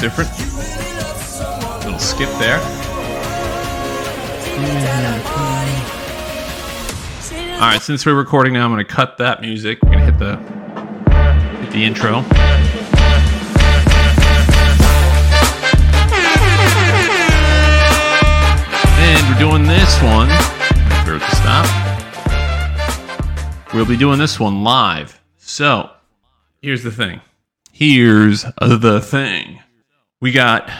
different. Little skip there. All right, since we're recording now, I'm going to cut that music. We're going to hit the hit the intro. And we're doing this one. It to stop. We'll be doing this one live. So, here's the thing. Here's the thing. We got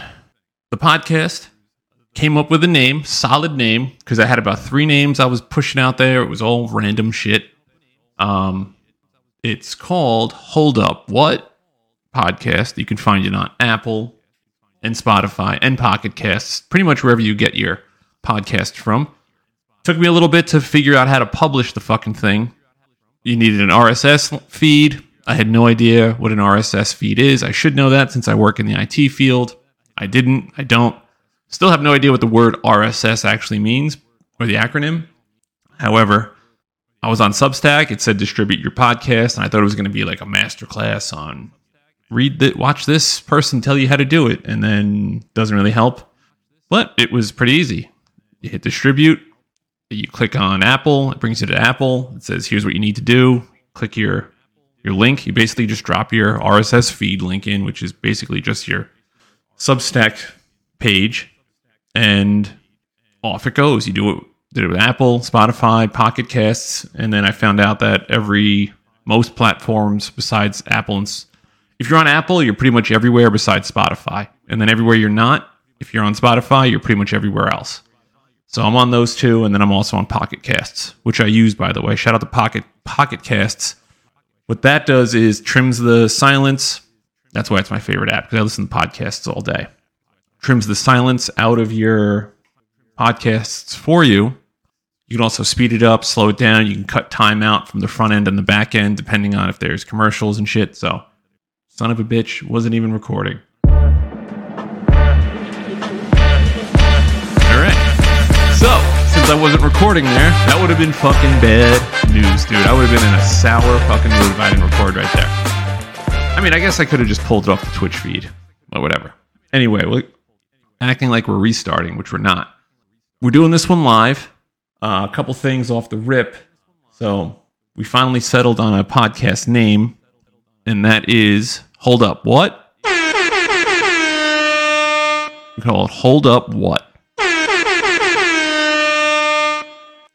the podcast, came up with a name, solid name, because I had about three names I was pushing out there. It was all random shit. Um, it's called Hold Up What Podcast. You can find it on Apple and Spotify and Pocket Casts, pretty much wherever you get your podcast from. Took me a little bit to figure out how to publish the fucking thing. You needed an RSS feed. I had no idea what an RSS feed is. I should know that since I work in the IT field. I didn't. I don't. Still have no idea what the word RSS actually means or the acronym. However, I was on Substack. It said distribute your podcast, and I thought it was going to be like a masterclass on read that, watch this person tell you how to do it, and then doesn't really help. But it was pretty easy. You hit distribute, you click on Apple, it brings you to Apple. It says here's what you need to do. Click your your link. You basically just drop your RSS feed link in, which is basically just your Substack page, and off it goes. You do it did it with Apple, Spotify, Pocket Casts, and then I found out that every most platforms besides Apple and if you're on Apple, you're pretty much everywhere besides Spotify. And then everywhere you're not, if you're on Spotify, you're pretty much everywhere else. So I'm on those two, and then I'm also on Pocket Casts, which I use by the way. Shout out to Pocket Pocket Casts. What that does is trims the silence. That's why it's my favorite app because I listen to podcasts all day. Trims the silence out of your podcasts for you. You can also speed it up, slow it down. You can cut time out from the front end and the back end, depending on if there's commercials and shit. So, son of a bitch, wasn't even recording. I wasn't recording there, that would have been fucking bad news, dude. I would have been in a sour fucking mood if I didn't record right there. I mean, I guess I could have just pulled it off the Twitch feed, but whatever. Anyway, we're acting like we're restarting, which we're not. We're doing this one live. Uh, a couple things off the rip. So we finally settled on a podcast name, and that is Hold Up What? We call it Hold Up What?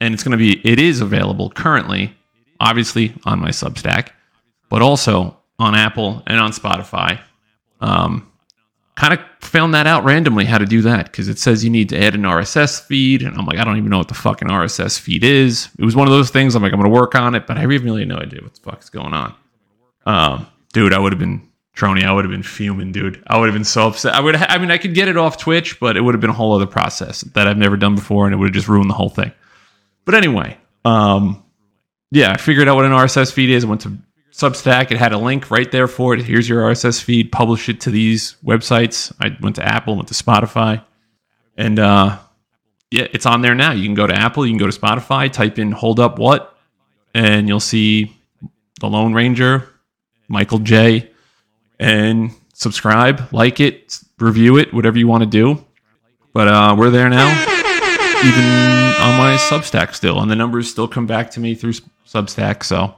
And it's going to be, it is available currently, obviously on my Substack, but also on Apple and on Spotify. Um, kind of found that out randomly how to do that because it says you need to add an RSS feed, and I'm like, I don't even know what the fucking RSS feed is. It was one of those things. I'm like, I'm going to work on it, but I really have no idea what the fuck's going on. Um, dude, I would have been Trony. I would have been fuming, dude. I would have been so upset. I would. I mean, I could get it off Twitch, but it would have been a whole other process that I've never done before, and it would have just ruined the whole thing. But anyway, um, yeah, I figured out what an RSS feed is. I went to Substack. It had a link right there for it. Here's your RSS feed. Publish it to these websites. I went to Apple, went to Spotify, and uh, yeah, it's on there now. You can go to Apple, you can go to Spotify, type in "Hold Up What," and you'll see the Lone Ranger, Michael J, and subscribe, like it, review it, whatever you want to do. But uh, we're there now, even on my Substack still, and the numbers still come back to me through Substack. So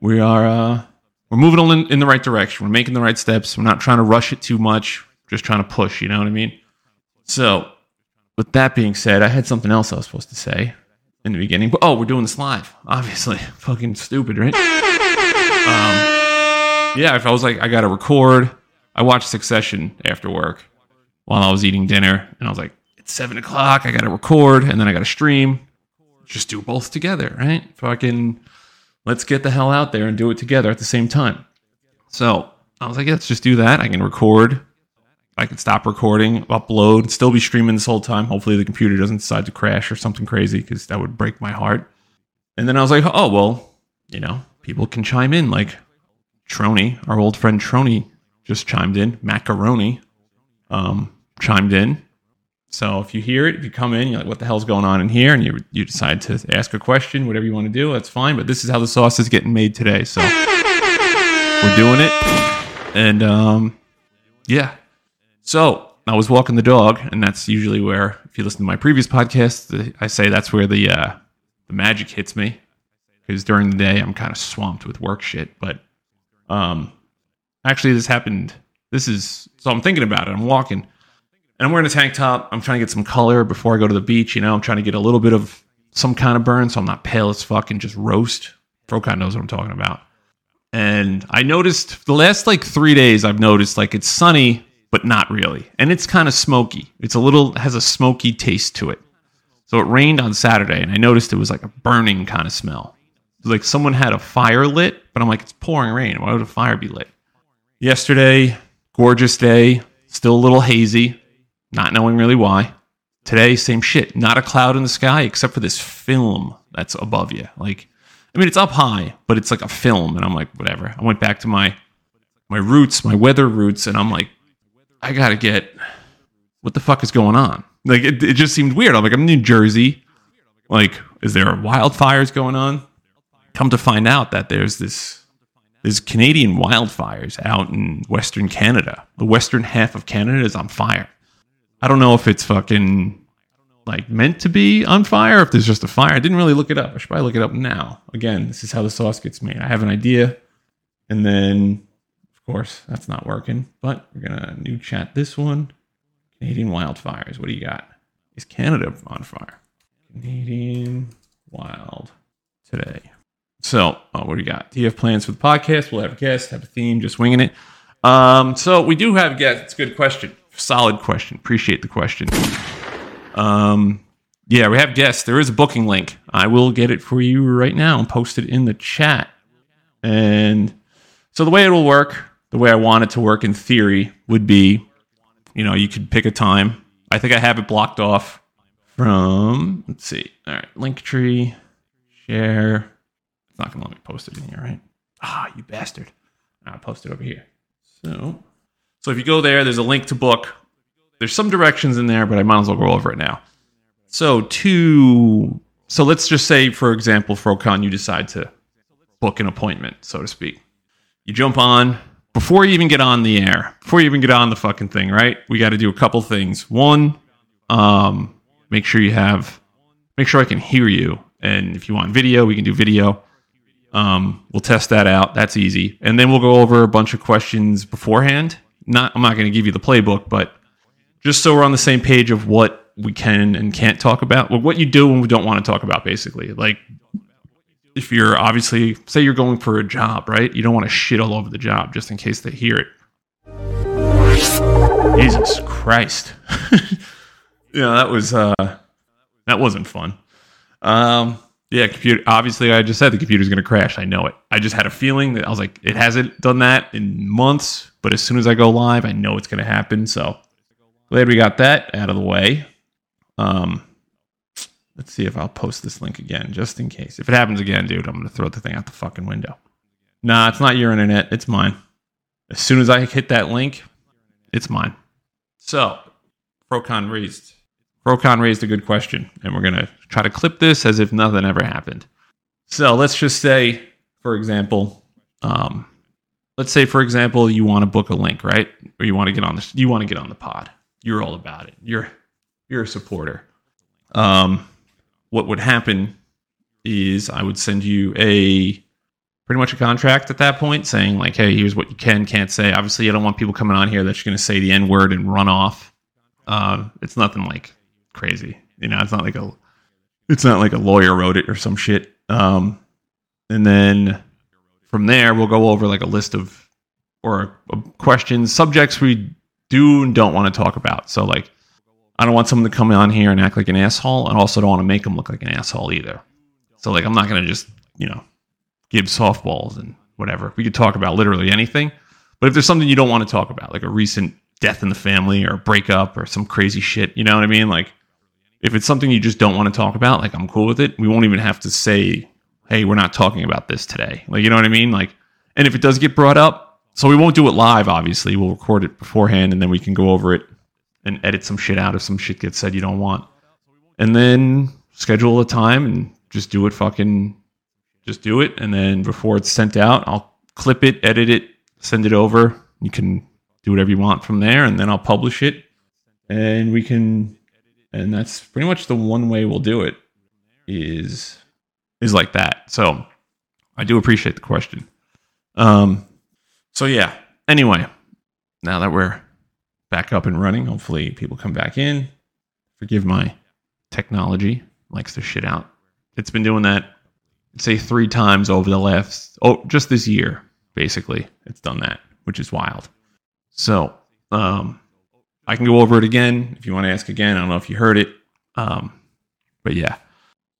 we are uh, we're moving in, in the right direction. We're making the right steps. We're not trying to rush it too much. Just trying to push. You know what I mean? So, with that being said, I had something else I was supposed to say in the beginning. But oh, we're doing this live. Obviously, fucking stupid, right? Um, yeah. If I was like, I got to record. I watched Succession after work while I was eating dinner, and I was like, seven o'clock. I got to record, and then I got to stream. Just do both together, right? Fucking let's get the hell out there and do it together at the same time. So I was like, let's just do that. I can record. I can stop recording, upload, still be streaming this whole time. Hopefully the computer doesn't decide to crash or something crazy because that would break my heart. And then I was like, oh, well, you know, people can chime in. Like Trony, our old friend Trony just chimed in. Macaroni um, chimed in. So if you hear it, if you come in, you're like, what the hell's going on in here? And you, you decide to ask a question, whatever you want to do, that's fine. But this is how the sauce is getting made today. So we're doing it. And um, yeah, So I was walking the dog, and that's usually where, if you listen to my previous podcast, I say that's where the uh, the magic hits me because during the day I'm kind of swamped with work shit. But um, actually, this happened. This is so I'm thinking about it. I'm walking, and I'm wearing a tank top. I'm trying to get some color before I go to the beach. You know, I'm trying to get a little bit of some kind of burn, so I'm not pale as fuck and just roast. Frocon knows what I'm talking about. And I noticed the last like three days, I've noticed like it's sunny, but not really. And it's kind of smoky. It's a little, has a smoky taste to it. So it rained on Saturday, and I noticed it was like a burning kind of smell. Like someone had a fire lit, but I'm like, it's pouring rain. Why would a fire be lit? Yesterday, gorgeous day, still a little hazy, not knowing really why. Today, same shit. Not a cloud in the sky except for this film that's above you. Like, I mean, it's up high, but it's like a film, and I'm like, whatever. I went back to my my roots, my weather roots, and I'm like, I gotta get what the fuck is going on? Like, it, it just seemed weird. I'm like, I'm in New Jersey. Like, is there wildfires going on? Come to find out that there's this there's Canadian wildfires out in Western Canada. The western half of Canada is on fire. I don't know if it's fucking like meant to be on fire, if there's just a fire. I didn't really look it up. I should probably look it up now. Again, this is how the sauce gets made. I have an idea, and then of course that's not working. But we're gonna new chat this one. Canadian wildfires. What do you got? Is Canada on fire? Canadian wild today. So, uh, what do you got? Do you have plans for the podcast? We'll have a guest, have a theme, just winging it. Um, so we do have guests. Good question. Solid question. Appreciate the question. Um, yeah, we have guests. There is a booking link. I will get it for you right now and post it in the chat. And so the way it will work, the way I want it to work in theory, would be, you know, you could pick a time. I think I have it blocked off from. Let's see. All right, Linktree, share. It's not gonna let me post it in here, right? Ah, you bastard! I'll post it over here. So, so if you go there, there's a link to book. There's some directions in there, but I might as well go over it now. So to so let's just say, for example, Frocon, you decide to book an appointment, so to speak. You jump on before you even get on the air, before you even get on the fucking thing, right? We got to do a couple things. One, um, make sure you have, make sure I can hear you. And if you want video, we can do video. Um, we'll test that out. That's easy. And then we'll go over a bunch of questions beforehand. Not, I'm not going to give you the playbook, but just so we're on the same page of what we can and can't talk about, what you do when we don't want to talk about, basically. Like, if you're obviously, say you're going for a job, right? You don't want to shit all over the job just in case they hear it. Jesus Christ. yeah, that was, uh, that wasn't fun. Um, yeah, computer. Obviously, I just said the computer's going to crash. I know it. I just had a feeling that I was like, it hasn't done that in months, but as soon as I go live, I know it's going to happen. So glad we got that out of the way. Um, let's see if I'll post this link again, just in case. If it happens again, dude, I'm going to throw the thing out the fucking window. Nah, it's not your internet. It's mine. As soon as I hit that link, it's mine. So, Procon raised Procon raised a good question, and we're going to try to clip this as if nothing ever happened. So let's just say, for example, um, let's say, for example, you want to book a link, right? Or you want to get on this, you want to get on the pod. You're all about it. You're you're a supporter. Um, what would happen is I would send you a pretty much a contract at that point saying like, hey, here's what you can can't say. Obviously, I don't want people coming on here that's going to say the n word and run off. Uh, it's nothing like crazy. You know, it's not like a it's not like a lawyer wrote it or some shit. Um, and then from there, we'll go over like a list of or a questions, subjects we do and don't want to talk about. So like, I don't want someone to come on here and act like an asshole, and also don't want to make them look like an asshole either. So like, I'm not gonna just you know give softballs and whatever. We could talk about literally anything, but if there's something you don't want to talk about, like a recent death in the family or a breakup or some crazy shit, you know what I mean? Like, if it's something you just don't want to talk about, like I'm cool with it. We won't even have to say, "Hey, we're not talking about this today." Like, you know what I mean? Like, and if it does get brought up, so we won't do it live. Obviously, we'll record it beforehand, and then we can go over it and edit some shit out if some shit gets said you don't want, and then schedule a time and just do it. Fucking, just do it, and then before it's sent out, I'll clip it, edit it, send it over. You can do whatever you want from there, and then I'll publish it, and we can, and that's pretty much the one way we'll do it is is like that. So I do appreciate the question. Um, so yeah. Anyway, now that we're back up and running, hopefully people come back in. Forgive my technology likes to shit out. It's been doing that, say three times over the last oh just this year. Basically, it's done that, which is wild. So, um, I can go over it again if you want to ask again. I don't know if you heard it, um, but yeah.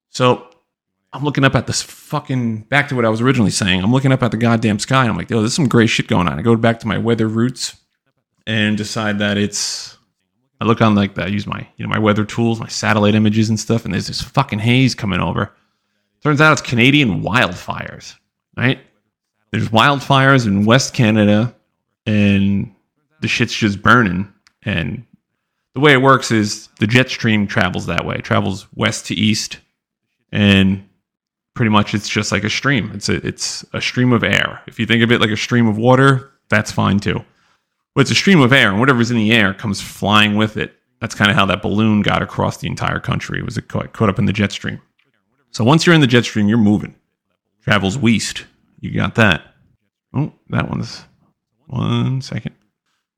So I'm looking up at this fucking back to what I was originally saying. I'm looking up at the goddamn sky. And I'm like, yo, there's some gray shit going on. I go back to my weather roots and decide that it's. I look on like that. I use my you know my weather tools, my satellite images and stuff, and there's this fucking haze coming over. Turns out it's Canadian wildfires, right? There's wildfires in West Canada, and the shit's just burning. And the way it works is the jet stream travels that way, travels west to east, and pretty much it's just like a stream. It's a it's a stream of air. If you think of it like a stream of water, that's fine too. But it's a stream of air, and whatever's in the air comes flying with it. That's kind of how that balloon got across the entire country. It was caught, caught up in the jet stream. So once you're in the jet stream, you're moving. Travels west. You got that. Oh, that one's one second.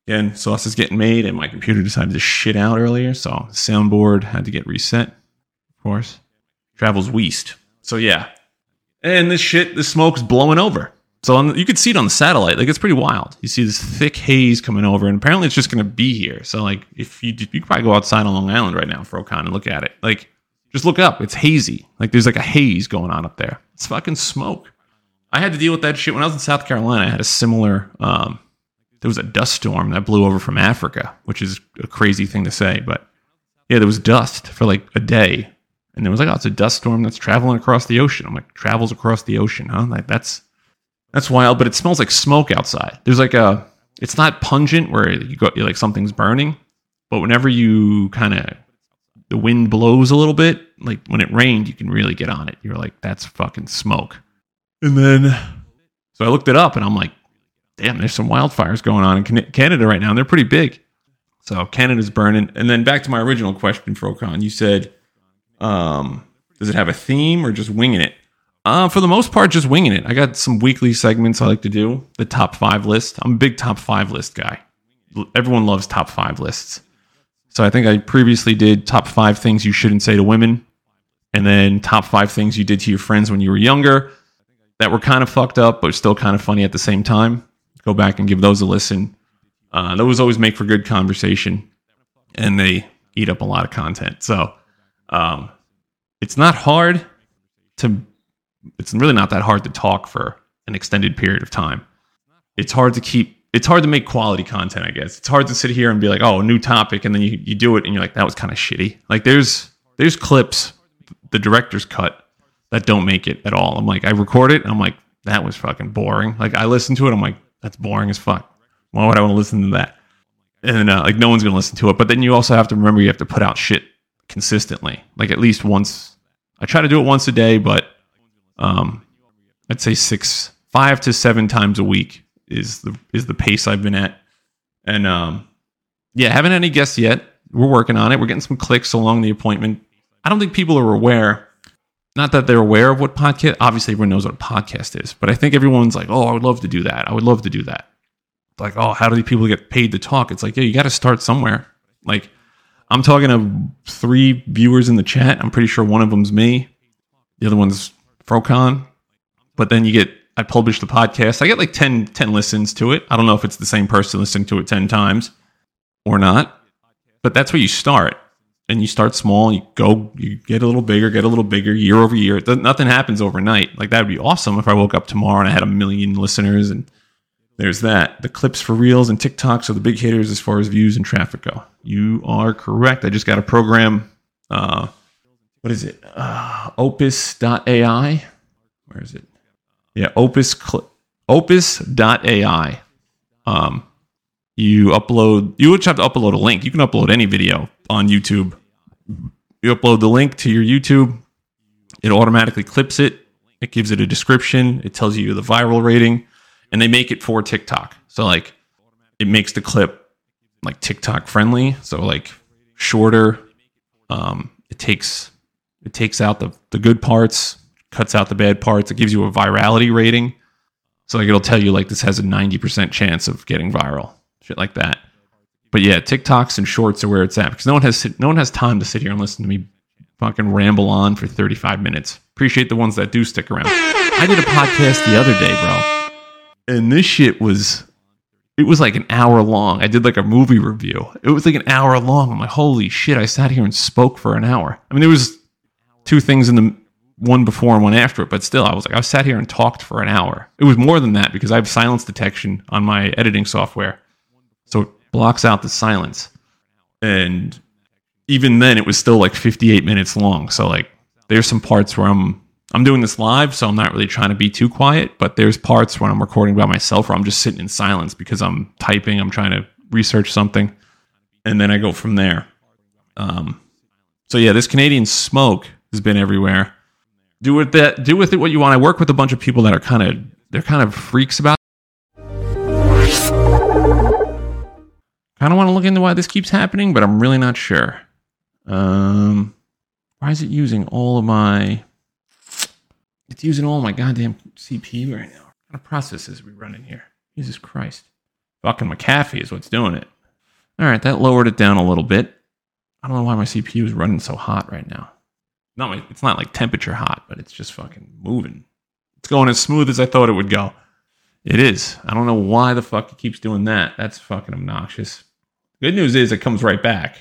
Again, sauce is getting made, and my computer decided to shit out earlier, so soundboard had to get reset. Of course, travels west. So yeah, and this shit, the smoke's blowing over. So on, you could see it on the satellite. Like it's pretty wild. You see this thick haze coming over, and apparently it's just going to be here. So like, if you you could probably go outside on Long Island right now, for Frocon, and look at it. Like, just look up. It's hazy. Like there's like a haze going on up there. It's fucking smoke. I had to deal with that shit when I was in South Carolina. I had a similar. Um, there was a dust storm that blew over from Africa, which is a crazy thing to say, but yeah, there was dust for like a day, and there was like, oh, it's a dust storm that's traveling across the ocean. I'm like, travels across the ocean, huh? Like that's that's wild, but it smells like smoke outside. There's like a, it's not pungent where you go like something's burning, but whenever you kind of the wind blows a little bit, like when it rained, you can really get on it. You're like, that's fucking smoke. And then, so I looked it up, and I'm like, damn, there's some wildfires going on in Canada right now, and they're pretty big. So Canada's burning. And then back to my original question, Frocon, you said, um, does it have a theme or just winging it? Uh, for the most part, just winging it. I got some weekly segments I like to do. The top five list. I'm a big top five list guy. Everyone loves top five lists. So I think I previously did top five things you shouldn't say to women, and then top five things you did to your friends when you were younger that were kind of fucked up, but still kind of funny at the same time. Go back and give those a listen. Uh, those always make for good conversation, and they eat up a lot of content. So um, it's not hard to it's really not that hard to talk for an extended period of time. It's hard to keep it's hard to make quality content, I guess. It's hard to sit here and be like, oh, new topic, and then you, you do it and you're like, that was kind of shitty. Like there's there's clips, the director's cut, that don't make it at all. I'm like, I record it, I'm like, that was fucking boring. Like I listen to it, I'm like, that's boring as fuck. Why would I want to listen to that? And uh, like no one's gonna listen to it. But then you also have to remember you have to put out shit consistently, like at least once. I try to do it once a day, but um, I'd say six, five to seven times a week is the is the pace I've been at. And um, yeah, haven't any guests yet. We're working on it. We're getting some clicks along the appointment. I don't think people are aware. Not that they're aware of what podcast. Obviously, everyone knows what a podcast is, but I think everyone's like, "Oh, I would love to do that. I would love to do that." Like, "Oh, how do these people get paid to talk?" It's like, yeah, you got to start somewhere. Like, I'm talking to three viewers in the chat. I'm pretty sure one of them's me. The other one's Frocon. But then you get, I publish the podcast. I get like 10, 10 listens to it. I don't know if it's the same person listening to it 10 times or not. But that's where you start. And you start small, you go, you get a little bigger, get a little bigger year over year. nothing happens overnight. Like that would be awesome if I woke up tomorrow and I had a million listeners and there's that. The clips for Reels and TikToks are the big hitters as far as views and traffic go. You are correct. I just got a program. Uh, what is it? Uh, opus.ai. Where is it? Yeah, opus cl- opus.ai. Um, you upload, you would have to upload a link. You can upload any video on YouTube. You upload the link to your YouTube, it automatically clips it, it gives it a description, it tells you the viral rating, and they make it for TikTok. So, like, it makes the clip like TikTok friendly, so like shorter. Um, it takes it takes out the the good parts, cuts out the bad parts. It gives you a virality rating, so like it'll tell you like this has a ninety percent chance of getting viral, shit like that. But yeah, TikToks and Shorts are where it's at because no one has no one has time to sit here and listen to me fucking ramble on for thirty five minutes. Appreciate the ones that do stick around. I did a podcast the other day, bro, and this shit was it was like an hour long. I did like a movie review. It was like an hour long. I'm like, holy shit! I sat here and spoke for an hour. I mean, there was two things in the one before and one after it, but still, I was like, I sat here and talked for an hour. It was more than that because I have silence detection on my editing software, so it blocks out the silence. And even then, it was still like 58 minutes long. So like, there's some parts where I'm I'm doing this live, so I'm not really trying to be too quiet, but there's parts when I'm recording by myself where I'm just sitting in silence because I'm typing, I'm trying to research something, and then I go from there. Um, so yeah, this Canadian smoke has been everywhere. Do with that, do with it what you want. I work with a bunch of people that are kind of they're kind of freaks about. Kind of want to look into why this keeps happening, but I'm really not sure. Um, why is it using all of my? It's using all my goddamn CPU right now. What kind of processes we running here? Jesus Christ. Fucking McAfee is what's doing it. All right, that lowered it down a little bit. I don't know why my CPU is running so hot right now. Not my, it's not like temperature hot, but it's just fucking moving. It's going as smooth as I thought it would go. It is. I don't know why the fuck it keeps doing that. That's fucking obnoxious. Good news is it comes right back.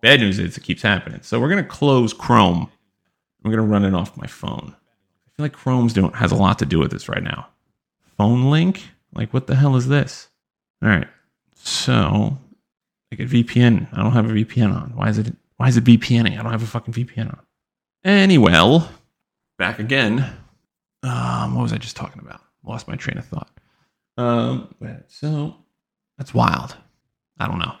Bad news is it keeps happening. So we're gonna close Chrome. We're gonna run it off my phone. I feel like Chrome's doing has a lot to do with this right now. Phone link? Like what the hell is this? All right. So I get VPN. I don't have a VPN on. Why is it why is it VPNing? I don't have a fucking VPN on. Anyway, back again. Um, what was I just talking about? Lost my train of thought. Um, so that's wild. I don't know.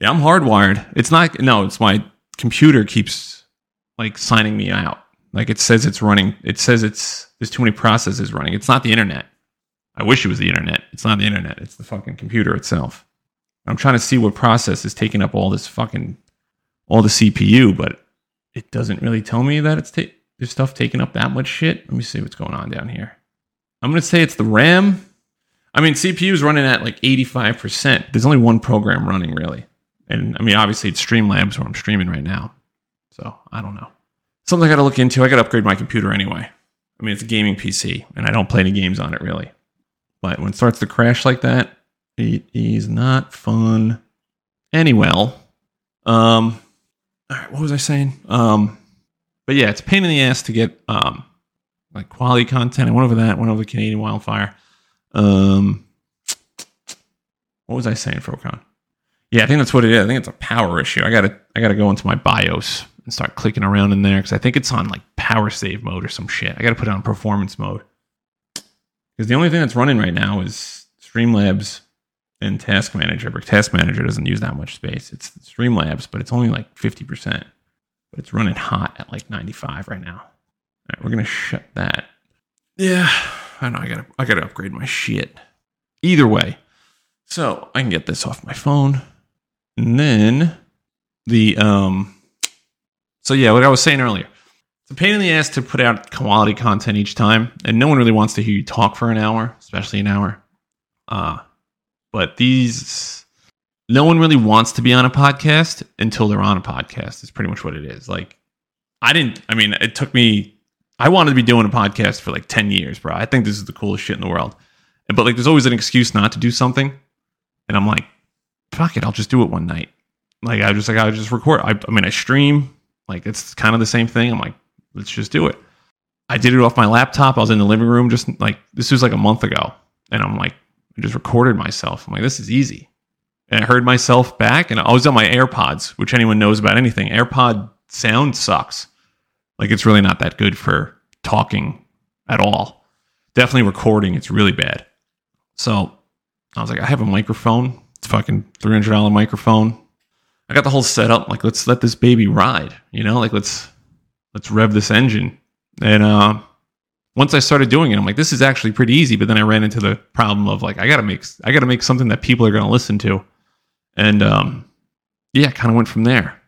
Yeah, I'm hardwired. It's not. No, it's my computer keeps like signing me out. Like it says it's running. It says it's there's too many processes running. It's not the internet. I wish it was the internet. It's not the internet. It's the fucking computer itself. I'm trying to see what process is taking up all this fucking all the CPU, but it doesn't really tell me that it's ta- there's stuff taking up that much shit. Let me see what's going on down here. I'm gonna say it's the RAM. I mean, CPU is running at like 85%. There's only one program running really. And I mean, obviously it's Streamlabs where I'm streaming right now. So I don't know. Something I got to look into. I got to upgrade my computer anyway. I mean, it's a gaming PC and I don't play any games on it really. But when it starts to crash like that, it is not fun. Anyway, um, all right, what was I saying? Um, but yeah, it's pain in the ass to get um, like quality content. I went over that. Went over the Canadian wildfire. Um, what was I saying, Focon? Yeah, I think that's what it is. I think it's a power issue. I gotta I gotta go into my BIOS and start clicking around in there because I think it's on like power save mode or some shit. I gotta put it on performance mode because the only thing that's running right now is Streamlabs and Task Manager. But Task Manager doesn't use that much space. It's Streamlabs, but it's only like fifty percent. But it's running hot at like ninety five right now. All right, we're gonna shut that. Yeah, I know. I gotta I gotta upgrade my shit. Either way, so I can get this off my phone. And then the um so yeah, what I was saying earlier. It's a pain in the ass to put out quality content each time, and no one really wants to hear you talk for an hour, especially an hour. Uh but these no one really wants to be on a podcast until they're on a podcast. Is pretty much what it is. Like I didn't I mean, it took me I wanted to be doing a podcast for like 10 years, bro. I think this is the coolest shit in the world. But like there's always an excuse not to do something. And I'm like, fuck it, I'll just do it one night. Like I just like I just record. I, I mean, I stream. Like it's kind of the same thing. I'm like, let's just do it. I did it off my laptop. I was in the living room just like this was like a month ago, and I'm like, I just recorded myself. I'm like, this is easy. And I heard myself back, and I was on my AirPods, which anyone knows about anything. AirPod sound sucks. Like it's really not that good for talking at all. Definitely recording, it's really bad. So I was like, I have a microphone. It's fucking three hundred dollar microphone. I got the whole setup. Like, let's let this baby ride. You know, like let's let's rev this engine. And uh, once I started doing it, I'm like, this is actually pretty easy. But then I ran into the problem of like, I gotta make, I gotta make something that people are gonna listen to, and um, yeah, kind of went from there.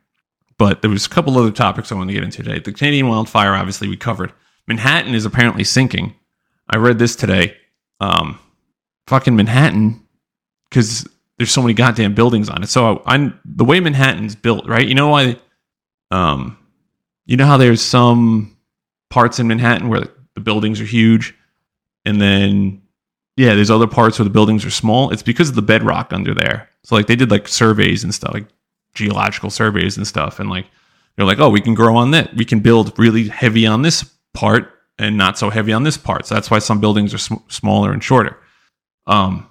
But there was a couple other topics I wanted to get into today. The Canadian wildfire, obviously, we covered. Manhattan is apparently sinking. I read this today. Um, fucking Manhattan, because there's so many goddamn buildings on it. So I, am the way Manhattan's built, right? You know why? Um, you know how there's some parts in Manhattan where the buildings are huge, and then yeah, there's other parts where the buildings are small. It's because of the bedrock under there. So like they did like surveys and stuff, like geological surveys and stuff, and like they're like, oh, we can grow on that. We can build really heavy on this part and not so heavy on this part. So that's why some buildings are sm- smaller and shorter. Um,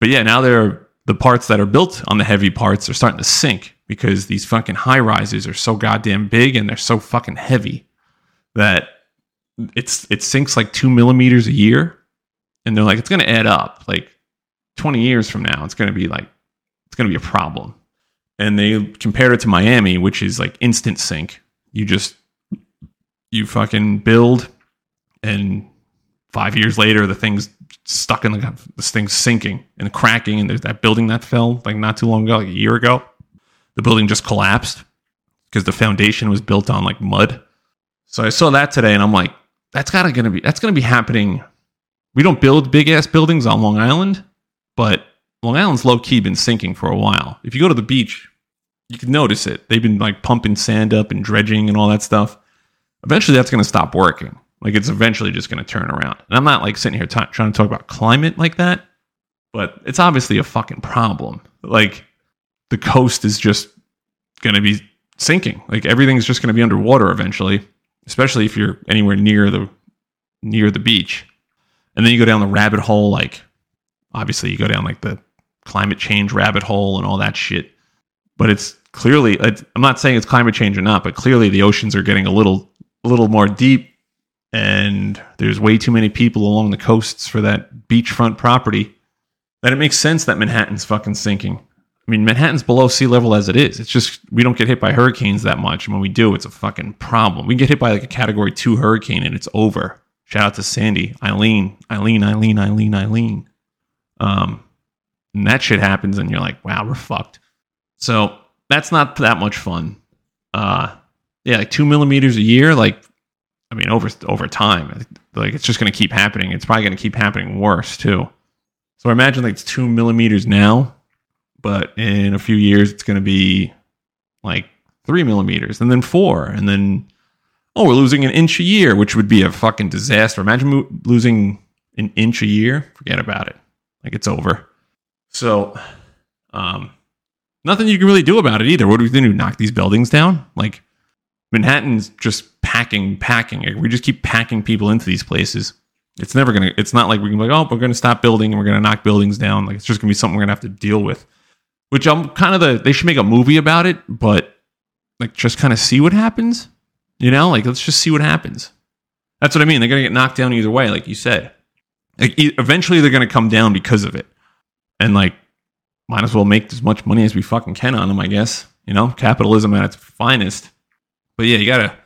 but yeah, now they're the parts that are built on the heavy parts are starting to sink because these fucking high rises are so goddamn big and they're so fucking heavy that it's it sinks like two millimeters a year, and they're like it's going to add up. Like twenty years from now, it's going to be like it's going to be a problem. And they compared it to Miami, which is like instant sink. You just you fucking build, and five years later, the thing's stuck in the this thing's sinking and cracking. And there's that building that fell like not too long ago, like a year ago. The building just collapsed because the foundation was built on like mud. So I saw that today, and I'm like, that's gotta gonna be that's gonna be happening. We don't build big ass buildings on Long Island, but Long Island's low key been sinking for a while. If you go to the beach, you can notice it. They've been like pumping sand up and dredging and all that stuff. Eventually, that's going to stop working. Like it's eventually just going to turn around. And I'm not like sitting here t- trying to talk about climate like that, but it's obviously a fucking problem. Like the coast is just going to be sinking. Like everything's just going to be underwater eventually especially if you're anywhere near the near the beach. And then you go down the rabbit hole, like obviously you go down like the climate change rabbit hole and all that shit. But it's clearly, I'm not saying it's climate change or not, but clearly the oceans are getting a little, a little more deep, and there's way too many people along the coasts for that beachfront property. That it makes sense that Manhattan's fucking sinking. I mean, Manhattan's below sea level as it is. It's just we don't get hit by hurricanes that much. And when we do, it's a fucking problem. We get hit by like a category two hurricane and it's over. Shout out to Sandy, Irene, Irene, Irene, Irene, Irene. Um, and that shit happens, and you're like, wow, we're fucked. So that's not that much fun. Uh, yeah, like two millimeters a year. Like, I mean, over over time, like it's just going to keep happening. It's probably going to keep happening worse too. So I imagine like it's two millimeters now but in a few years it's going to be like three millimeters and then four and then oh we're losing an inch a year which would be a fucking disaster imagine mo- losing an inch a year forget about it like it's over so um nothing you can really do about it either what are we going to do knock these buildings down like manhattan's just packing packing we just keep packing people into these places it's never gonna it's not like we can be like oh we're gonna stop building and we're gonna knock buildings down like it's just gonna be something we're gonna have to deal with which I'm kind of the they should make a movie about it, but like just kind of see what happens. You know, like let's just see what happens. That's what I mean. They're gonna get knocked down either way, like you said. Like, eventually, they're gonna come down because of it, and like might as well make as much money as we fucking can on them. I guess you know, capitalism at its finest. But yeah, you gotta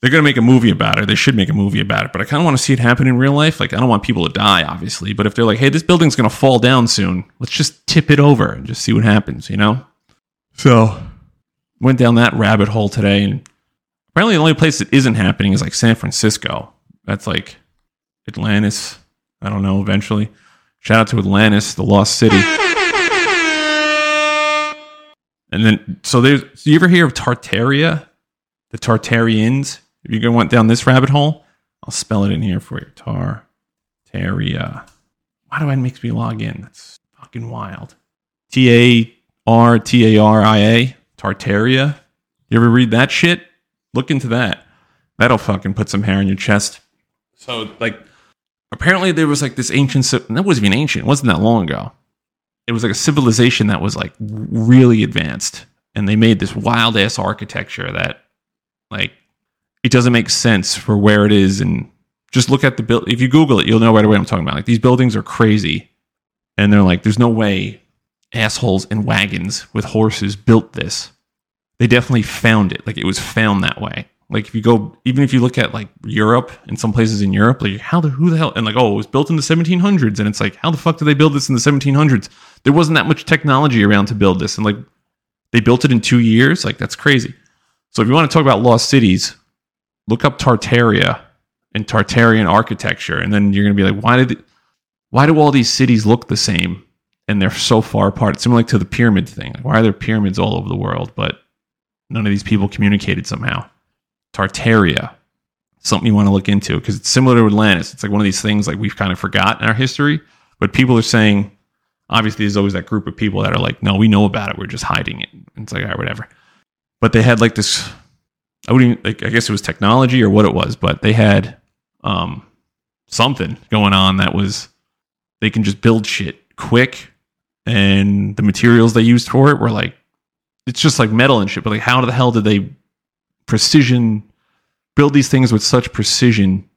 they're to make a movie about it. They should make a movie about it, but I kind of want to see it happen in real life. Like, I don't want people to die, obviously, but if they're like, hey, this building's to fall down soon, let's just tip it over and just see what happens, you know? So, went down that rabbit hole today, and apparently the only place that isn't happening is like San Francisco. That's like Atlantis. I don't know, eventually. Shout out to Atlantis, the lost city. And then, so there's, do you ever hear of Tartaria? The Tartarians? If you go went down this rabbit hole, I'll spell it in here for you. Tartaria. Why do I make me log in? That's fucking wild. T A R T A R I A. Tartaria. You ever read that shit? Look into that. That'll fucking put some hair on your chest. So, like, apparently there was like this ancient. That wasn't even ancient. It wasn't that long ago. It was like a civilization that was like really advanced, and they made this wild ass architecture that, like, it doesn't make sense for where it is and just look at the build if you google it you'll know right away i'm talking about. Like these buildings are crazy and they're like there's no way assholes and wagons with horses built this. They definitely found it. Like it was found that way Like if you go, even if you look at like Europe and some places in Europe, like how the who the hell and like oh it was built in the 1700s and it's like how the fuck did they build this in the 1700s? There wasn't that much technology around to build this and like they built it in two years. Like that's crazy. So if you want to talk about lost cities, look up Tartaria and Tartarian architecture, and then you're gonna be like, why did why do all these cities look the same and they're so far apart? It's similar to the pyramid thing. Like, why are there pyramids all over the world, but none of these people communicated somehow? Tartaria, something you want to look into because it's similar to Atlantis. It's like one of these things like we've kind of forgotten in our history, but people are saying, obviously, there's always that group of people that are like, no, we know about it. We're just hiding it. And it's like, all right, whatever. But they had like this, I wouldn't, like, I guess it was technology or what it was, but they had um, something going on that was they can just build shit quick. And the materials they used for it were like, it's just like metal and shit. But like, how the hell did they precision build these things with such precision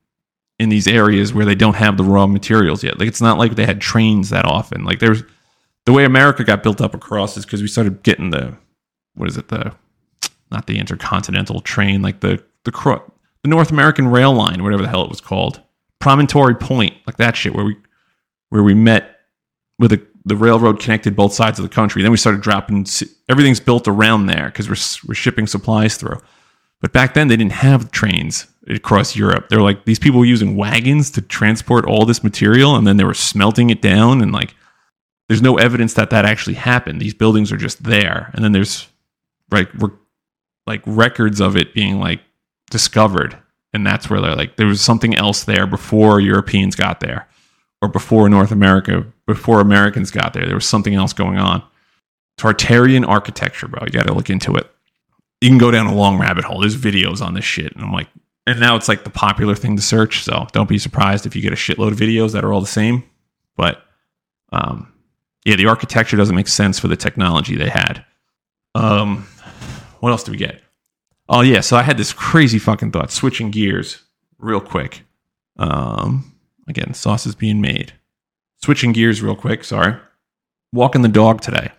in these areas where they don't have the raw materials yet. Like it's not like they had trains that often. Like there's the way America got built up across is because we started getting the what is it the not the intercontinental train like the the the North American rail line whatever the hell it was called Promontory Point like that shit where we where we met with the the railroad connected both sides of the country. Then we started dropping everything's built around there because we're we're shipping supplies through. But back then, they didn't have trains across Europe. They're like these people were using wagons to transport all this material, and then they were smelting it down. And like, there's no evidence that that actually happened. These buildings are just there, and then there's like re- like records of it being like discovered, and that's where they're like there was something else there before Europeans got there, or before North America, before Americans got there. There was something else going on. Tartarian architecture, bro. You got to look into it you can go down a long rabbit hole. There's videos on this shit. And I'm like, and now it's like the popular thing to search. So don't be surprised if you get a shitload of videos that are all the same. But um, yeah, the architecture doesn't make sense for the technology they had. Um, what else do we get? Oh yeah, so I had this crazy fucking thought. Switching gears, real quick. Um, again, sauce is being made. Switching gears, real quick. Sorry. Walking the dog today.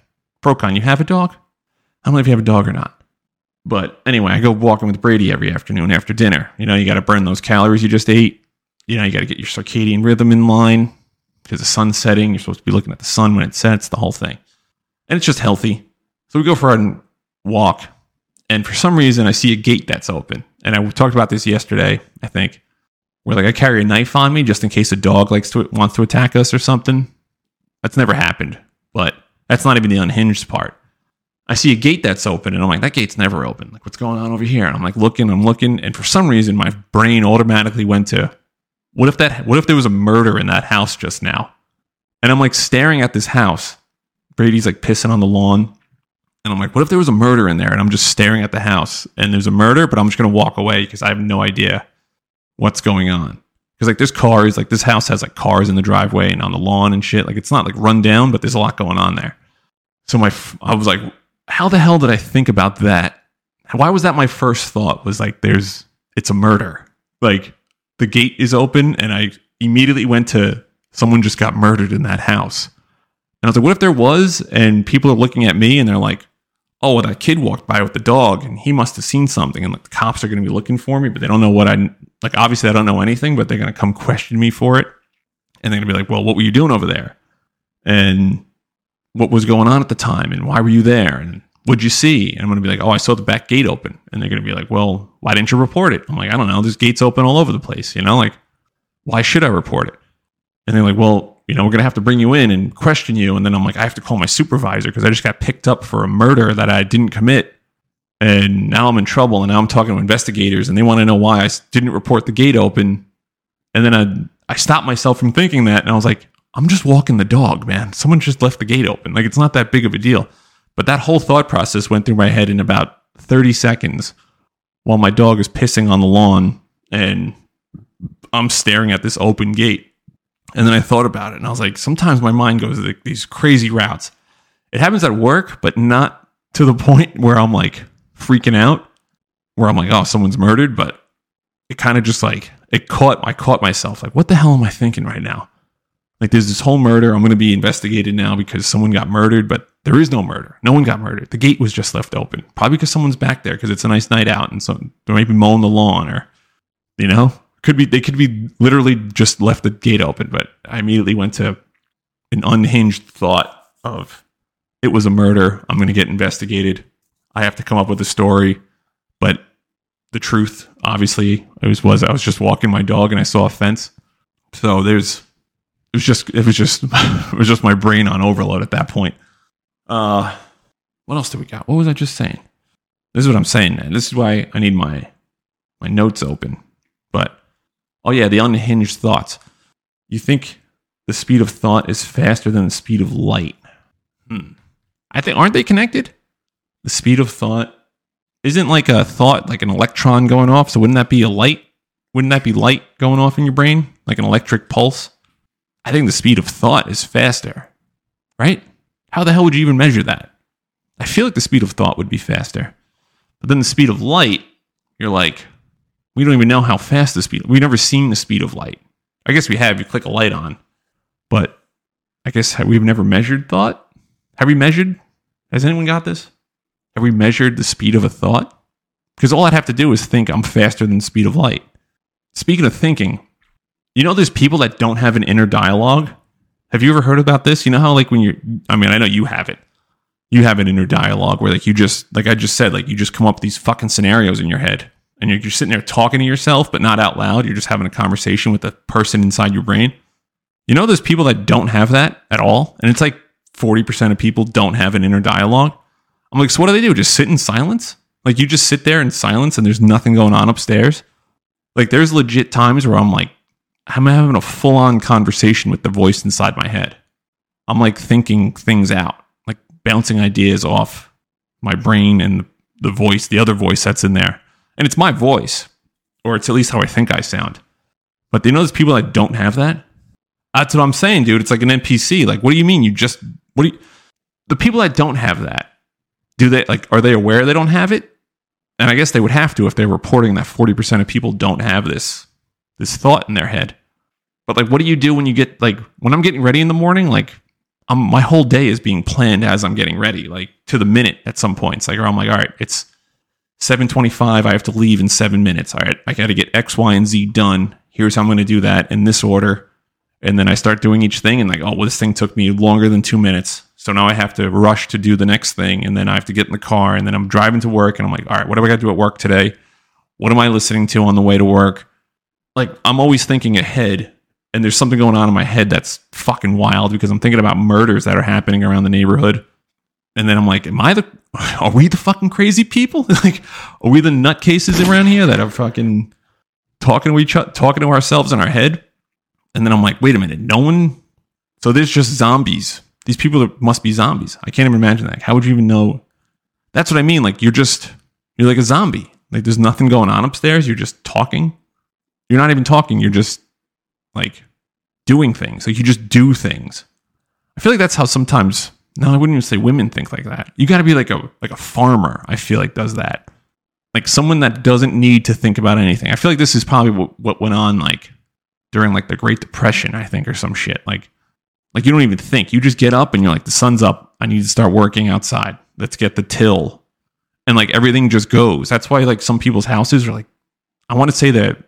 Procon, you have a dog? I don't know if you have a dog or not. But anyway, I go walking with Brady every afternoon after dinner. You know, you got to burn those calories you just ate. You know, you got to get your circadian rhythm in line because the sun's setting. You're supposed to be looking at the sun when it sets, the whole thing. And it's just healthy. So we go for a walk. And for some reason, I see a gate that's open. And I talked about this yesterday, I think, where like I carry a knife on me just in case a dog likes to wants to attack us or something. That's never happened, but that's not even the unhinged part. I see a gate that's open and I'm like, that gate's never open. Like, what's going on over here? And I'm like looking, I'm looking, and for some reason my brain automatically went to what if that what if there was a murder in that house just now? And I'm like staring at this house. Brady's like pissing on the lawn. And I'm like, what if there was a murder in there? And I'm just staring at the house and there's a murder, but I'm just gonna walk away because I have no idea what's going on. Because like there's cars, like this house has like cars in the driveway and on the lawn and shit. Like it's not like run down, but there's a lot going on there. So my I was like, how the hell did I think about that? Why was that my first thought? Was like, there's, it's a murder. Like, the gate is open, and I immediately went to someone just got murdered in that house. And I was like, what if there was? And people are looking at me and they're like, oh, well, that kid walked by with the dog and he must have seen something. And like, the cops are going to be looking for me, but they don't know what I, like, obviously I don't know anything, but they're going to come question me for it. And they're going to be like, well, what were you doing over there? And what was going on at the time and why were you there and what'd you see? And I'm going to be like, oh, I saw the back gate open. And they're going to be like, well, why didn't you report it? I'm like, I don't know. There's gates open all over the place. You know, like, why should I report it? And they're like, well, you know, we're going to have to bring you in and question you. And then I'm like, I have to call my supervisor because I just got picked up for a murder that I didn't commit. And now I'm in trouble. And now I'm talking to investigators and they want to know why I didn't report the gate open. And then I, I stopped myself from thinking that. And I was like, I'm just walking the dog, man. Someone just left the gate open. Like it's not that big of a deal. But that whole thought process went through my head in about 30 seconds while my dog is pissing on the lawn and I'm staring at this open gate. And then I thought about it and I was like, sometimes my mind goes these crazy routes. It happens at work, but not to the point where I'm like freaking out, where I'm like, oh, someone's murdered. But it kind of just like, it caught, I caught myself like, what the hell am I thinking right now? Like there's this whole murder. I'm going to be investigated now because someone got murdered, but There is no murder. No one got murdered. The gate was just left open. Probably because someone's back there because it's a nice night out and so they might be mowing the lawn or, you know, could be they could be literally just left the gate open. But I immediately went to an unhinged thought of it was a murder. I'm going to get investigated. I have to come up with a story. But the truth, obviously, it was was I was just walking my dog and I saw a fence. So there's it was just it was just it was just my brain on overload at that point. Uh what else do we got? What was I just saying? This is what I'm saying, man. This is why I need my my notes open. But oh yeah, the unhinged thoughts. You think the speed of thought is faster than the speed of light? Hmm. I think aren't they connected? The speed of thought isn't like a thought like an electron going off. So wouldn't that be a light? Wouldn't that be light going off in your brain like an electric pulse? I think the speed of thought is faster, right? How the hell would you even measure that? I feel like the speed of thought would be faster. But then the speed of light, you're like, we don't even know how fast the speed. We've never seen the speed of light. I guess we have. You click a light on, but I guess we've never measured thought. Have we measured? Has anyone got this? Have we measured the speed of a thought? Because all I'd have to do is think I'm faster than the speed of light. Speaking of thinking, you know, there's people that don't have an inner dialogue. Have you ever heard about this? You know how, like, when you're, I mean, I know you have it. You have an inner dialogue where, like, you just, like I just said, like, you just come up with these fucking scenarios in your head and you're, you're sitting there talking to yourself, but not out loud. You're just having a conversation with the person inside your brain. You know, there's people that don't have that at all. And it's like 40% of people don't have an inner dialogue. I'm like, so what do they do? Just sit in silence? Like, you just sit there in silence and there's nothing going on upstairs? Like, there's legit times where I'm like, I'm having a full on conversation with the voice inside my head. I'm like thinking things out, like bouncing ideas off my brain and the voice, the other voice that's in there. And it's my voice, or it's at least how I think I sound. But you know, there's people that don't have that. That's what I'm saying, dude. It's like an NPC. Like, what do you mean? You just, what do you, the people that don't have that, do they, like, are they aware they don't have it? And I guess they would have to if they're reporting that 40% of people don't have this this thought in their head. But like, what do you do when you get like when I'm getting ready in the morning? Like, I'm my whole day is being planned as I'm getting ready, like to the minute at some points. Like, or I'm like, all right, it's 7:25. I have to leave in seven minutes. All right, I got to get X, Y, and Z done. Here's how I'm going to do that in this order. And then I start doing each thing, and like, oh, well, this thing took me longer than two minutes. So now I have to rush to do the next thing, and then I have to get in the car, and then I'm driving to work, and I'm like, all right, what do I got to do at work today? What am I listening to on the way to work? Like I'm always thinking ahead and there's something going on in my head that's fucking wild because I'm thinking about murders that are happening around the neighborhood. And then I'm like, am I the are we the fucking crazy people? like are we the nutcases around here that are fucking talking to each other, talking to ourselves in our head? And then I'm like, wait a minute, no one so there's just zombies. These people must be zombies. I can't even imagine that. How would you even know? That's what I mean. Like you're just you're like a zombie. Like there's nothing going on upstairs. You're just talking you're not even talking. You're just like doing things. Like you just do things. I feel like that's how sometimes. No, I wouldn't even say women think like that. You got to be like a like a farmer. I feel like does that. Like someone that doesn't need to think about anything. I feel like this is probably what, what went on like during like the Great Depression. I think or some shit. Like like you don't even think. You just get up and you're like, the sun's up. I need to start working outside. Let's get the till. And like everything just goes. That's why like some people's houses are like, I want to say that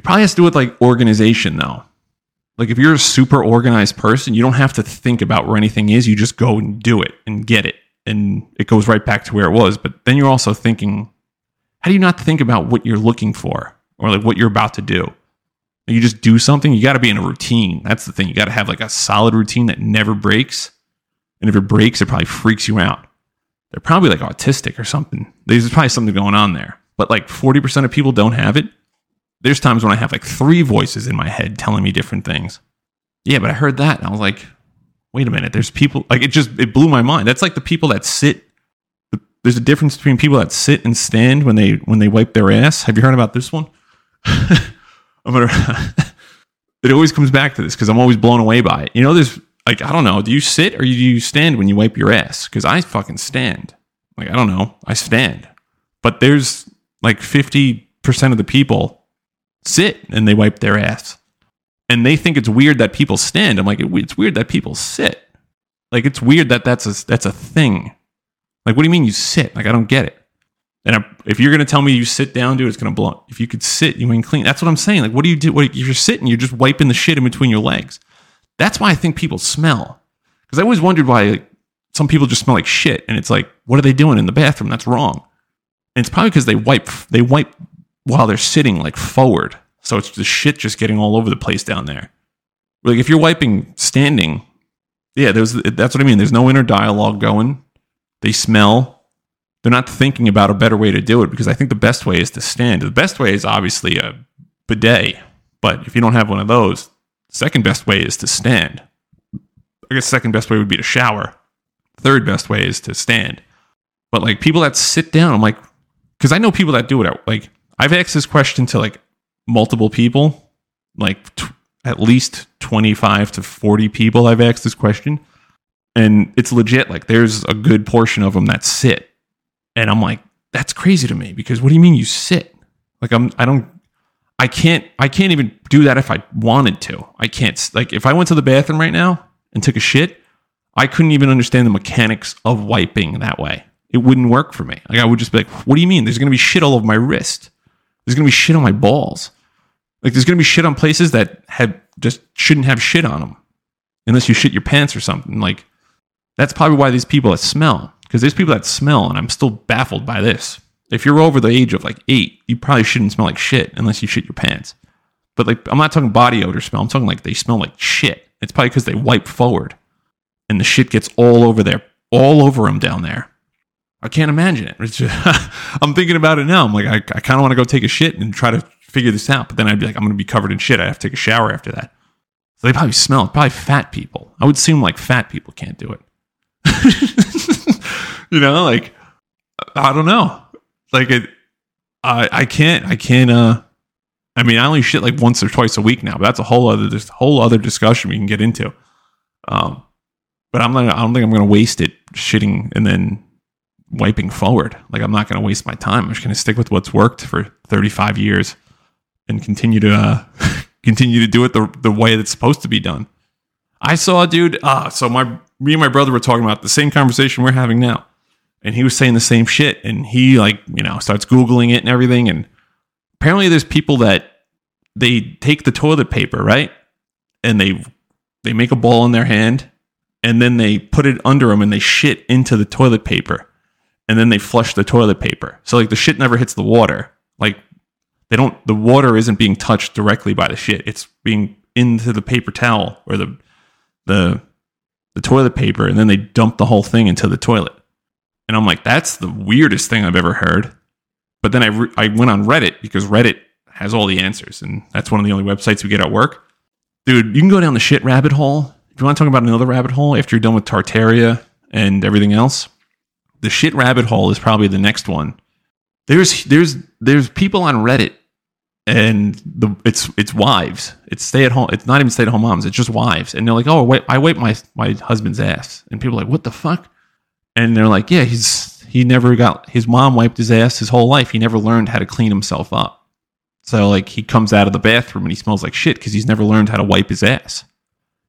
it probably has to do with like organization though. Like if you're a super organized person, you don't have to think about where anything is. You just go and do it and get it. And it goes right back to where it was. But then you're also thinking, how do you not think about what you're looking for or like what you're about to do? You just do something, you got to be in a routine. That's the thing. You got to have like a solid routine that never breaks. And if it breaks, it probably freaks you out. They're probably like autistic or something. There's probably something going on there. But like 40% of people don't have it there's times when I have like three voices in my head telling me different things. Yeah, but I heard that and I was like, wait a minute, there's people like it just it blew my mind. That's like the people that sit there's a difference between people that sit and stand when they when they wipe their ass. Have you heard about this one? I'm gonna it always comes back to this because I'm always blown away by it. You know, there's like I don't know, do you sit or do you stand when you wipe your ass? Because I fucking stand. Like I don't know, I stand. But there's like 50% of the people sit and they wipe their ass. And they think it's weird that people stand. I'm like, it's weird that people sit. Like it's weird that that's a that's a thing. Like what do you mean you sit? Like I don't get it. And if you're gonna tell me you sit down, dude, it's gonna blow. If you could sit, you mean clean. That's what I'm saying. Like what do you do? What, if you're sitting, you're just wiping the shit in between your legs. That's why I think people smell. Because I always wondered why like, some people just smell like shit, and it's like, what are they doing in the bathroom? That's wrong. And it's probably because they wipe they wipe while they're sitting like forward, so it's the shit just getting all over the place down there. Like if you're wiping standing, yeah, there's that's what I mean. There's no inner dialogue going. They smell. They're not thinking about a better way to do it because I think the best way is to stand. The best way is obviously a bidet, but if you don't have one of those, second best way is to stand. I guess second best way would be to shower. Third best way is to stand. But like people that sit down, I'm like, because I know people that do it. Like I've asked this question to like multiple people, like t- at least 25 to 40 people I've asked this question. And it's legit. Like there's a good portion of them that sit. And I'm like, that's crazy to me because what do you mean you sit? Like I'm, I don't, I can't, I can't even do that if I wanted to. I can't, like if I went to the bathroom right now and took a shit, I couldn't even understand the mechanics of wiping that way. It wouldn't work for me. Like I would just be like, what do you mean? There's going to be shit all over my wrist. There's going to be shit on my balls. Like there's going to be shit on places that have just shouldn't have shit on them unless you shit your pants or something. Like that's probably why these people that smell because there's people that smell and I'm still baffled by this. If you're over the age of like 8, you probably shouldn't smell like shit unless you shit your pants. But like I'm not talking body odor smell. I'm talking like they smell like shit. It's probably because they wipe forward and the shit gets all over there, all over them down there. I can't imagine it. Just, I'm thinking about it now. I'm like, I, I kind of want to go take a shit and try to figure this out. But then I'd be like, I'm going to be covered in shit. I have to take a shower after that. So they probably smell it. Probably fat people. I would assume like fat people can't do it. you know, like I don't know. Like it, I I can't I can't. uh I mean, I only shit like once or twice a week now, but that's a whole other this whole other discussion we can get into. Um, but I'm not. I don't think I'm going to waste it shitting and then wiping forward. Like I'm not going to waste my time. I'm just going to stick with what's worked for 35 years and continue to uh, continue to do it the the way that's supposed to be done. I saw a dude. Ah, so my me and my brother were talking about the same conversation we're having now, and he was saying the same shit. And he like you know starts googling it and everything. And apparently, there's people that they take the toilet paper right, and they they make a ball in their hand, and then they put it under them and they shit into the toilet paper, and then they flush the toilet paper. So like the shit never hits the water. Like they don't the water isn't being touched directly by the shit. It's being into the paper towel or the the the toilet paper and then they dump the whole thing into the toilet. And I'm like, that's the weirdest thing I've ever heard. But then I, re- I went on Reddit because Reddit has all the answers. And that's one of the only websites we get at work. Dude, you can go down the shit rabbit hole. If you want to talk about another rabbit hole after you're done with Tartaria and everything else, the shit rabbit hole is probably the next one. There's there's there's people on Reddit and the it's it's wives. It's stay at home. It's not even stay at home moms. It's just wives, and they're like, "Oh, wait, I wipe my my husband's ass," and people are like, "What the fuck?" And they're like, "Yeah, he's he never got his mom wiped his ass his whole life. He never learned how to clean himself up. So like he comes out of the bathroom and he smells like shit because he's never learned how to wipe his ass."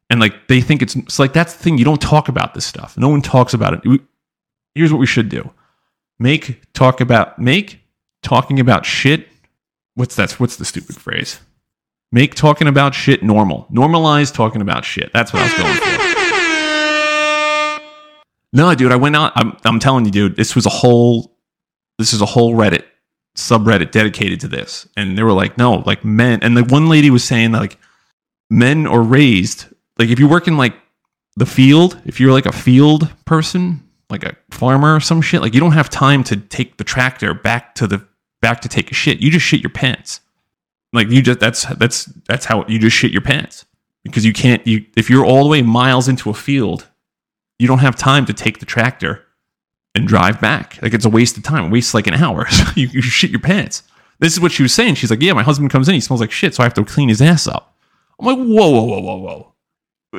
And like they think it's, it's like that's the thing. You don't talk about this stuff. No one talks about it. Here's what we should do: make talk about make talking about shit what's that? What's the stupid phrase? Make talking about shit normal. Normalize talking about shit. That's what I was going for. No, dude, I went out. I'm, I'm telling you, dude, this was a whole, this is a whole Reddit subreddit dedicated to this. And they were like, no, like men. And the one lady was saying like men are raised, like if you work in like the field, if you're like a field person, like a farmer or some shit, like you don't have time to take the tractor back to the back to take a shit. You just shit your pants. Like you just that's that's that's how you just shit your pants because you can't you if you're all the way miles into a field, you don't have time to take the tractor and drive back. Like it's a waste of time. It wastes like an hour. you, you shit your pants. This is what she was saying. She's like, yeah, my husband comes in, he smells like shit, so I have to clean his ass up. I'm like, whoa, whoa, whoa, whoa, whoa.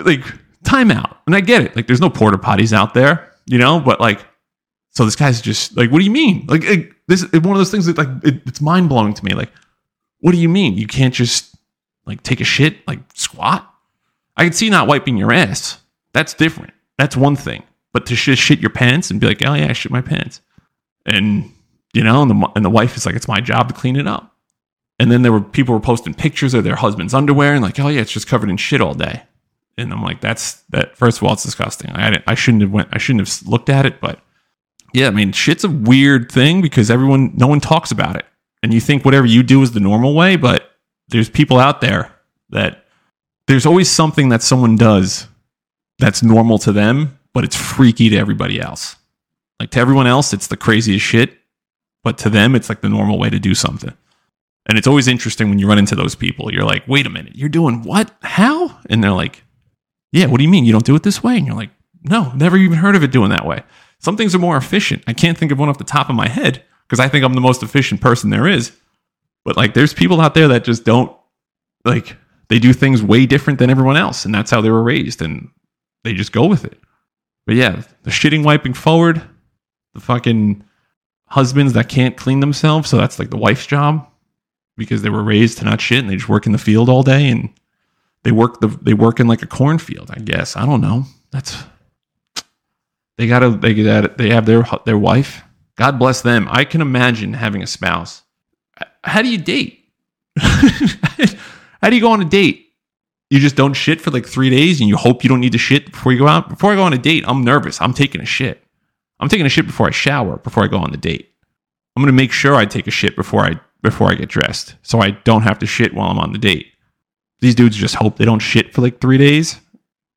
Like, time out. And I get it. Like, there's no porta potties out there, you know, but like, so this guy's just like, what do you mean? Like, like this is one of those things that like it, it's mind blowing to me. Like, what do you mean you can't just like take a shit like squat? I can see not wiping your ass. That's different. that's one thing. But to just shit your pants and be like, oh yeah, I shit my pants, and you know, and the and the wife is like, it's my job to clean it up. And then there were people were posting pictures of their husband's underwear and like, oh yeah, it's just covered in shit all day. And I'm like, that's that. First of all, it's disgusting. I I shouldn't have went. I shouldn't have looked at it, but yeah, I mean, shit's a weird thing because everyone, no one talks about it, and you think whatever you do is the normal way, but there's people out there that there's always something that someone does that's normal to them, but it's freaky to everybody else. Like to everyone else, it's the craziest shit, but to them, it's like the normal way to do something. And it's always interesting when you run into those people. You're like, wait a minute, you're doing what? How? And they're like, yeah, what do you mean? You don't do it this way? And you're like, no, never even heard of it doing that way. Some things are more efficient. I can't think of one off the top of my head because I think I'm the most efficient person there is. But like, there's people out there that just don't like, they do things way different than everyone else. And that's how they were raised. And they just go with it. But yeah, the shitting wiping forward, the fucking husbands that can't clean themselves. So that's like the wife's job because they were raised to not shit and they just work in the field all day and they work the they work in like a cornfield, I guess. I don't know. That's they gotta they got they have their their wife. God bless them. I can imagine having a spouse. How do you date? How do you go on a date? You just don't shit for like three days and you hope you don't need to shit before you go out. Before I go on a date, I'm nervous. I'm taking a shit. I'm taking a shit before I shower, before I go on the date. I'm gonna make sure I take a shit before I before I get dressed, so I don't have to shit while I'm on the date. These dudes just hope they don't shit for like three days,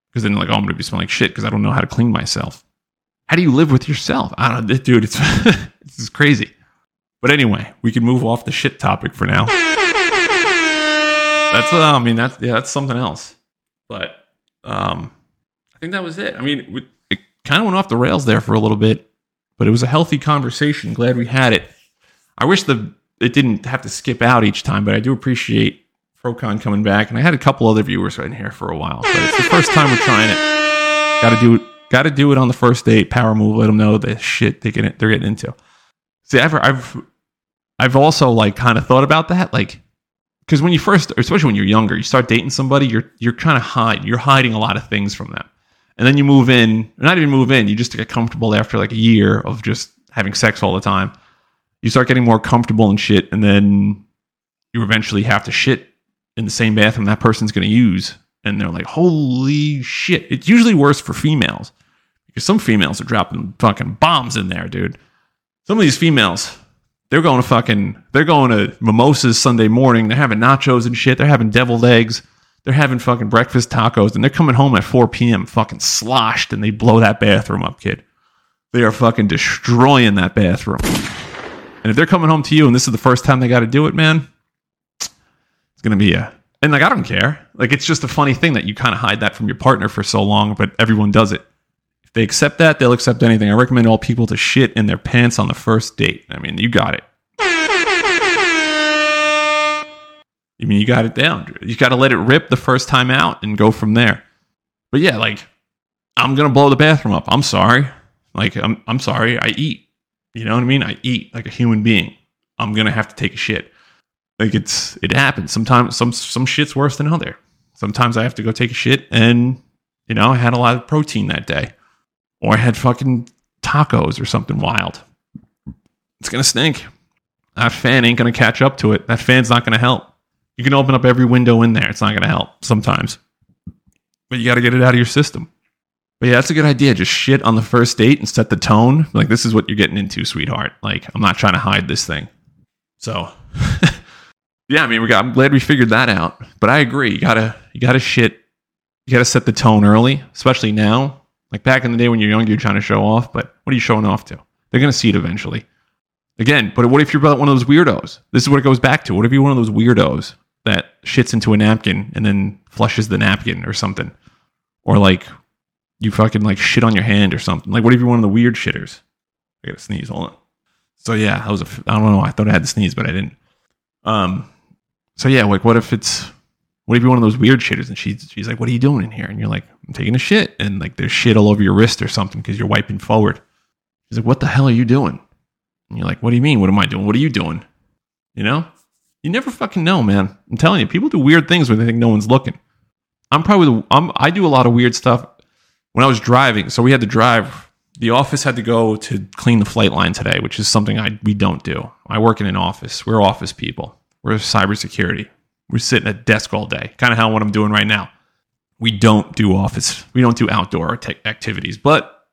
because then like, oh, I'm gonna be smelling like shit because I don't know how to clean myself. How do you live with yourself? I don't know, dude. It's this is crazy. But anyway, we can move off the shit topic for now. That's uh, I mean that's yeah that's something else. But um, I think that was it. I mean, we, it kind of went off the rails there for a little bit, but it was a healthy conversation. Glad we had it. I wish the it didn't have to skip out each time, but I do appreciate Frocon coming back, and I had a couple other viewers in here for a while. But it's the first time we're trying it. Got to do it. Got to do it on the first date. Power move. Let them know the shit they get they're getting into. See, I've I've I've also like kind of thought about that, like because when you first, especially when you're younger, you start dating somebody, you're you're kind of hide, you're hiding a lot of things from them, and then you move in, not even move in, you just get comfortable after like a year of just having sex all the time. You start getting more comfortable and shit, and then you eventually have to shit in the same bathroom that person's going to use. And they're like, holy shit. It's usually worse for females because some females are dropping fucking bombs in there, dude. Some of these females, they're going to fucking, they're going to mimosas Sunday morning. They're having nachos and shit. They're having deviled eggs. They're having fucking breakfast tacos and they're coming home at 4 p.m. fucking sloshed and they blow that bathroom up, kid. They are fucking destroying that bathroom. And if they're coming home to you and this is the first time they got to do it, man, to be a and like I don't care. Like it's just a funny thing that you kind of hide that from your partner for so long, but everyone does it. If they accept that, they'll accept anything. I recommend all people to shit in their pants on the first date. I mean, you got it. I mean, you got it down. You got to let it rip the first time out and go from there. But yeah, like I'm gonna blow the bathroom up. I'm sorry. Like I'm I'm sorry. I eat. You know what I mean? I eat like a human being. I'm gonna have to take a shit. Like it's it happens. Sometimes some some shit's worse than other. Sometimes I have to go take a shit and you know, I had a lot of protein that day. Or I had fucking tacos or something wild. It's gonna stink. That fan ain't gonna catch up to it. That fan's not gonna help. You can open up every window in there. It's not gonna help sometimes. But you gotta get it out of your system. But yeah, that's a good idea. Just shit on the first date and set the tone. Like this is what you're getting into, sweetheart. Like I'm not trying to hide this thing. So Yeah, I mean, we got. I'm glad we figured that out. But I agree. You gotta, you gotta shit. You gotta set the tone early, especially now. Like back in the day when you're young, you're trying to show off. But what are you showing off to? They're gonna see it eventually. Again, but what if you're one of those weirdos? This is what it goes back to. What if you're one of those weirdos that shits into a napkin and then flushes the napkin or something, or like you fucking like shit on your hand or something? Like, what if you're one of the weird shitters? I gotta sneeze. Hold on. So yeah, I was. A, I don't know. I thought I had to sneeze, but I didn't. Um, so yeah, like what if it's what if you're one of those weird shitters and she's she's like, What are you doing in here? And you're like, I'm taking a shit and like there's shit all over your wrist or something because you're wiping forward. She's like, What the hell are you doing? And you're like, What do you mean? What am I doing? What are you doing? You know? You never fucking know, man. I'm telling you, people do weird things when they think no one's looking. I'm probably the I'm I do a lot of weird stuff when I was driving, so we had to drive. The office had to go to clean the flight line today, which is something I we don't do. I work in an office. We're office people. We're cybersecurity. We're sitting at a desk all day, kind of how what I'm doing right now. We don't do office. We don't do outdoor activities, but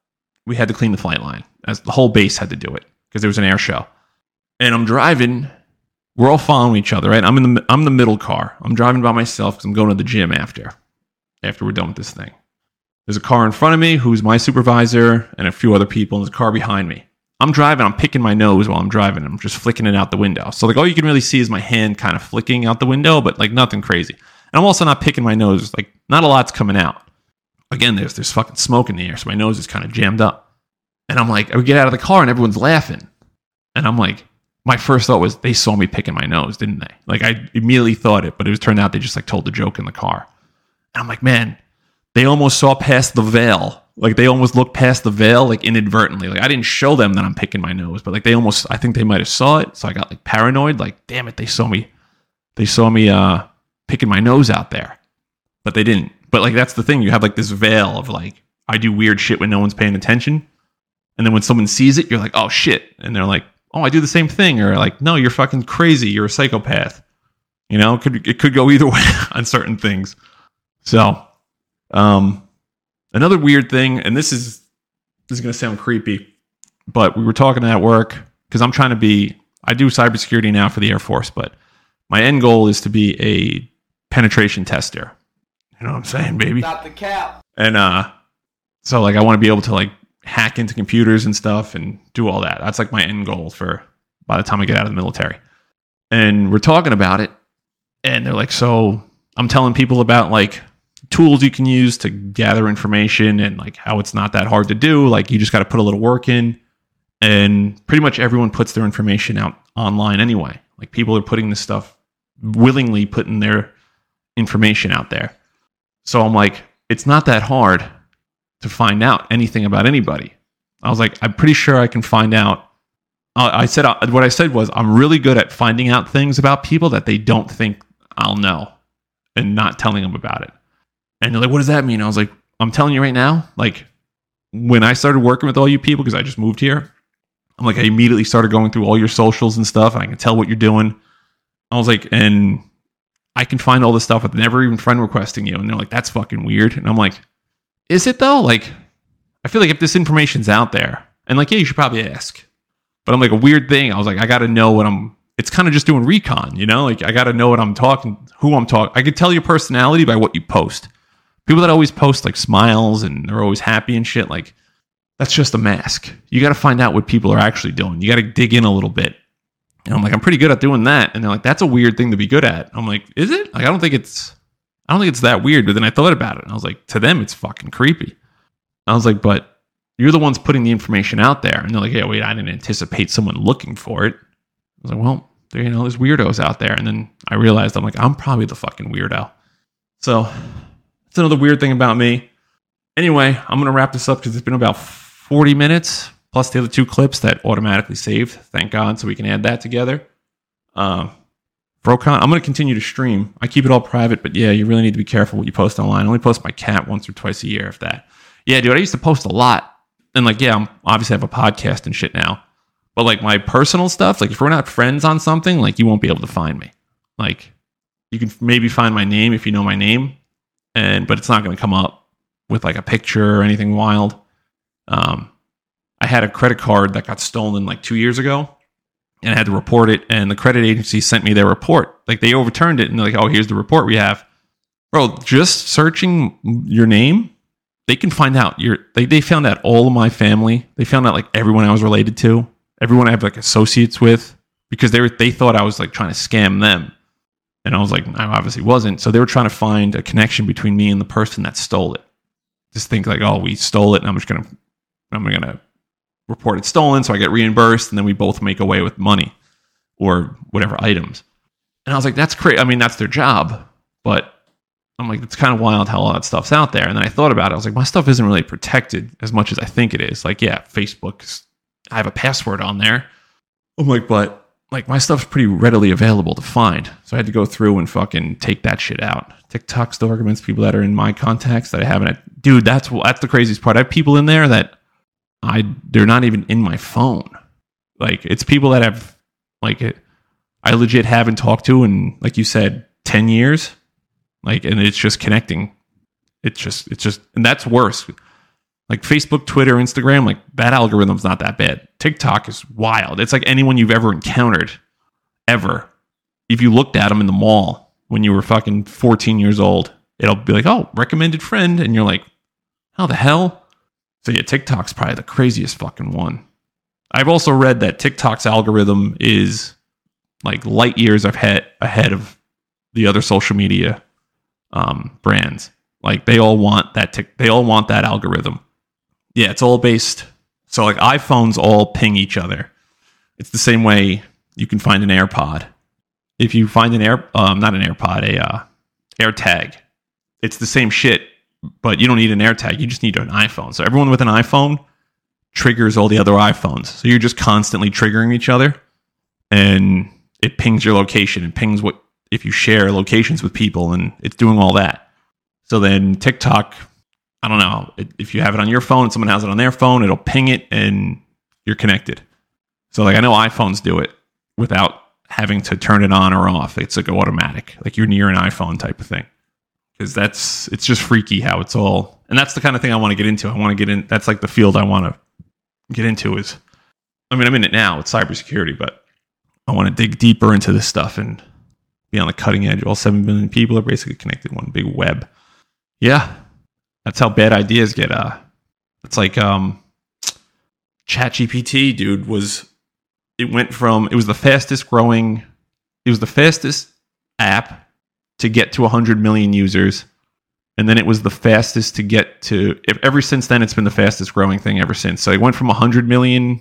we had to clean the flight line. As the whole base had to do it because there was an air show. And I'm driving. We're all following each other, right? I'm in the I'm the middle car. I'm driving by myself because I'm going to the gym after after we're done with this thing. There's a car in front of me who's my supervisor and a few other people, and there's a car behind me. I'm driving, I'm picking my nose while I'm driving. I'm just flicking it out the window. So, like, all you can really see is my hand kind of flicking out the window, but like nothing crazy. And I'm also not picking my nose, like, not a lot's coming out. Again, there's, there's fucking smoke in the air, so my nose is kind of jammed up. And I'm like, I would get out of the car and everyone's laughing. And I'm like, my first thought was they saw me picking my nose, didn't they? Like, I immediately thought it, but it was turned out they just like told the joke in the car. And I'm like, man, they almost saw past the veil. Like they almost looked past the veil, like inadvertently. Like I didn't show them that I'm picking my nose, but like they almost, I think they might have saw it. So I got like paranoid. Like, damn it, they saw me. They saw me uh picking my nose out there, but they didn't. But like that's the thing. You have like this veil of like I do weird shit when no one's paying attention, and then when someone sees it, you're like, oh shit, and they're like, oh, I do the same thing, or like, no, you're fucking crazy. You're a psychopath. You know, it could it could go either way on certain things. So um, another weird thing, and this is this is going to sound creepy, but we were talking at work because I'm trying to be. I do cybersecurity now for the Air Force, but my end goal is to be a penetration tester. You know what I'm saying, baby? Stop the cap. And uh, so like I want to be able to like hack into computers and stuff and do all that. That's like my end goal for by the time I get out of the military. And we're talking about it, and they're like, so I'm telling people about like tools you can use to gather information and like how it's not that hard to do. Like you just got to put a little work in. And pretty much everyone puts their information out online anyway. Like people are putting this stuff willingly putting their information out there. So I'm like, it's not that hard to find out anything about anybody. I was like, I'm pretty sure I can find out. I said, uh, what I said was, I'm really good at finding out things about people that they don't think I'll know and not telling them about it. And they're like, what does that mean? I was like, I'm telling you right now, like when I started working with all you people, because I just moved here, I'm like, I immediately started going through all your socials and stuff. And I can tell what you're doing. I was like, and I can find all this stuff with never even friend requesting you. And they're like, that's fucking weird. And I'm like, is it though? Like, I feel like if this information's out there, and like, yeah, you should probably ask. But I'm like, a weird thing. I was like, I got to know what I'm, it's kind of just doing recon, you know? Like, I got to know what I'm talking, who I'm talking. I could tell your personality by what you post people that always post like smiles and they're always happy and shit, like that's just a mask. You got to find out what people are actually doing. You got to dig in a little bit. And I'm like, I'm pretty good at doing that. And they're like, that's a weird thing to be good at. I'm like, is it? Like, I don't think it's, I don't think it's that weird. But then I thought about it and I was like, to them, it's fucking creepy. I was like, but you're the ones putting the information out there. And they're like, yeah, wait, I didn't anticipate someone looking for it. I was like, well, there, you know, there's weirdos out there. And then I realized I'm like, I'm probably the fucking weirdo. So it's another weird thing about me. Anyway, I'm going to wrap this up because it's been about 40 minutes plus the other two clips that automatically saved. Thank God. So we can add that together. Uh, Frocon, I'm going to continue to stream. I keep it all private, but yeah, you really need to be careful what you post online. I only post my cat once or twice a year, if that. Yeah, dude, I used to post a lot. And like, yeah, I'm obviously have a podcast and shit now. But like my personal stuff, like if we're not friends on something, like you won't be able to find me. Like you can maybe find my name if you know my name, and but it's not going to come up with like a picture or anything wild. Um, I had a credit card that got stolen like two years ago, and I had to report it. And the credit agency sent me their report. Like they overturned it, and they're like, "Oh, here's the report we have." Bro, just searching your name, they can find out your. They they found out all of my family. They found out like everyone I was related to, everyone I have like associates with, because they were they thought I was like trying to scam them. And I was like, I obviously wasn't. So they were trying to find a connection between me and the person that stole it. Just think like, oh, we stole it, and I'm just gonna, I'm gonna report it stolen, so I get reimbursed, and then we both make away with money or whatever items. And I was like, that's great. I mean, that's their job, but I'm like, it's kind of wild how all that stuff's out there. And then I thought about it. I was like, my stuff isn't really protected as much as I think it is. Like, yeah, Facebook, I have a password on there. I'm like, but like my stuff's pretty readily available to find. So I had to go through and fucking take that shit out. TikTok still recommends people that are in my contacts that I haven't. Dude, that's that's the craziest part. I have people in there that I they're not even in my phone. Like it's people that have like I legit haven't talked to in like you said 10 years. Like and it's just connecting. It's just it's just and that's worse. Like Facebook, Twitter, Instagram, like that algorithm's not that bad. TikTok is wild. It's like anyone you've ever encountered ever. If you looked at them in the mall when you were fucking 14 years old, it'll be like, "Oh, recommended friend." And you're like, "How the hell?" So yeah, TikTok's probably the craziest fucking one. I've also read that TikTok's algorithm is like light years ahead ahead of the other social media um, brands. Like they all want that. Tic- they all want that algorithm. Yeah, it's all based. So like iPhones all ping each other. It's the same way you can find an AirPod. If you find an Air, um, not an AirPod, a uh, AirTag, it's the same shit, but you don't need an AirTag. You just need an iPhone. So everyone with an iPhone triggers all the other iPhones. So you're just constantly triggering each other, and it pings your location. It pings what if you share locations with people, and it's doing all that. So then TikTok, I don't know if you have it on your phone and someone has it on their phone, it'll ping it, and you're connected. So like I know iPhones do it without having to turn it on or off. It's like automatic, like you're near an iPhone type of thing. Because that's it's just freaky how it's all, and that's the kind of thing I want to get into. I want to get in. That's like the field I want to get into. Is I mean I'm in it now. It's cybersecurity, but I want to dig deeper into this stuff and be on the cutting edge. All seven billion people are basically connected one big web. Yeah, that's how bad ideas get. Uh, it's like um, ChatGPT, dude, was it went from it was the fastest growing it was the fastest app to get to 100 million users and then it was the fastest to get to ever since then it's been the fastest growing thing ever since so it went from 100 million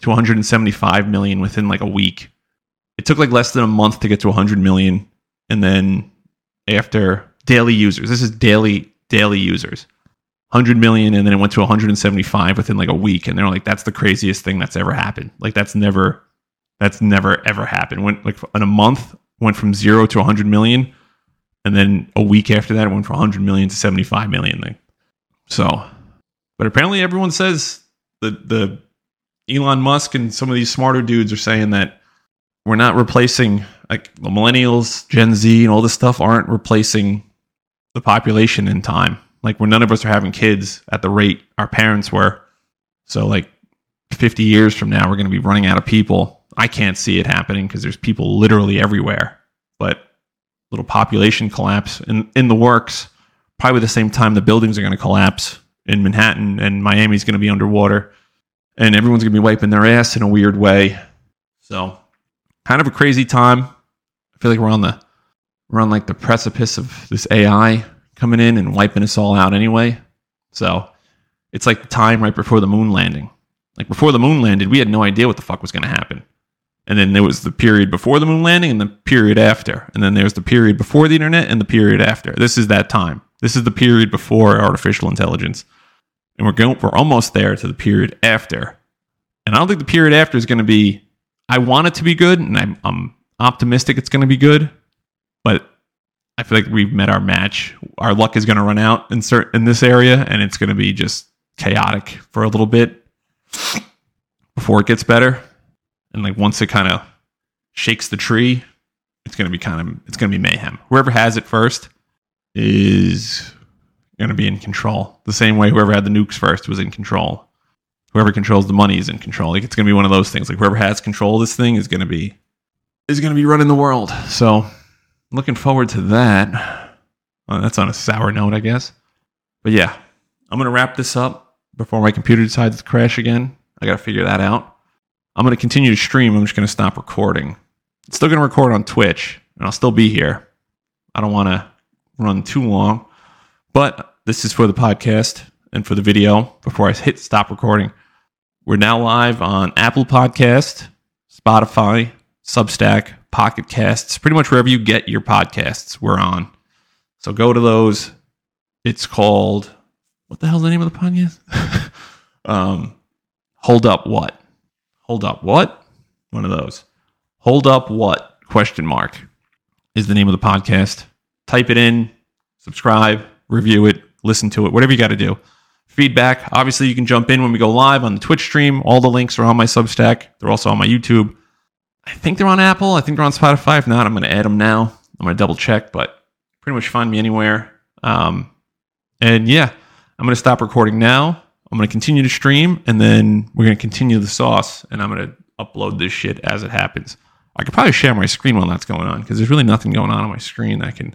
to 175 million within like a week it took like less than a month to get to 100 million and then after daily users this is daily daily users. 100 million and then it went to 175 within like a week and they're like that's the craziest thing that's ever happened. Like that's never that's never ever happened. Went like in a month went from 0 to 100 million and then a week after that it went from 100 million to 75 million thing so. But apparently everyone says the the Elon Musk and some of these smarter dudes are saying that we're not replacing like the millennials Gen Z and all this stuff aren't replacing the population in time like when none of us are having kids at the rate our parents were. So like 50 years from now, we're going to be running out of people. I can't see it happening because there's people literally everywhere. But little population collapse in, in the works. Probably the same time the buildings are going to collapse in Manhattan and Miami's going to be underwater. And everyone's going to be wiping their ass in a weird way. So kind of a crazy time. I feel like we're on the we're on like the precipice of this AI coming in and wiping us all out anyway. So it's like the time right before the moon landing. Like before the moon landed, we had no idea what the fuck was going to happen. And then there was the period before the moon landing and the period after. And then there's the period before the internet and the period after. This is that time. This is the period before artificial intelligence. And we're going we're almost there to the period after. And I don't think the period after is going to be I want it to be good and I'm, I'm optimistic it's going to be good, but I feel like we've met our match. Our luck is going to run out in in this area, and it's going to be just chaotic for a little bit before it gets better. And like once it kind of shakes the tree, it's going to be kind of it's going to be mayhem. Whoever has it first is going to be in control. The same way whoever had the nukes first was in control. Whoever controls the money is in control. Like it's going to be one of those things. Like whoever has control of this thing is going to be is going to be running the world. So looking forward to that. That's on a sour note, I guess. But yeah, I'm going to wrap this up before my computer decides to crash again. I got to figure that out. I'm going to continue to stream. I'm just going to stop recording. It's still going to record on Twitch, and I'll still be here. I don't want to run too long, but this is for the podcast and for the video before I hit stop recording. We're now live on Apple Podcast, Spotify, Substack, Pocket Casts, pretty much wherever you get your podcasts, we're on. So go to those. It's called what the hell's the name of the podcast? um, hold up, what? Hold up, what? One of those. Hold up what? Question mark is the name of the podcast. Type it in, subscribe, review it, listen to it, whatever you got to do. Feedback. Obviously, you can jump in when we go live on the Twitch stream. All the links are on my Substack. They're also on my YouTube. I think they're on Apple. I think they're on Spotify. If not, I'm going to add them now. I'm going to double check, but pretty much find me anywhere. Um, and yeah, I'm going to stop recording now. I'm going to continue to stream, and then we're going to continue the sauce, and I'm going to upload this shit as it happens. I could probably share my screen while that's going on because there's really nothing going on on my screen that can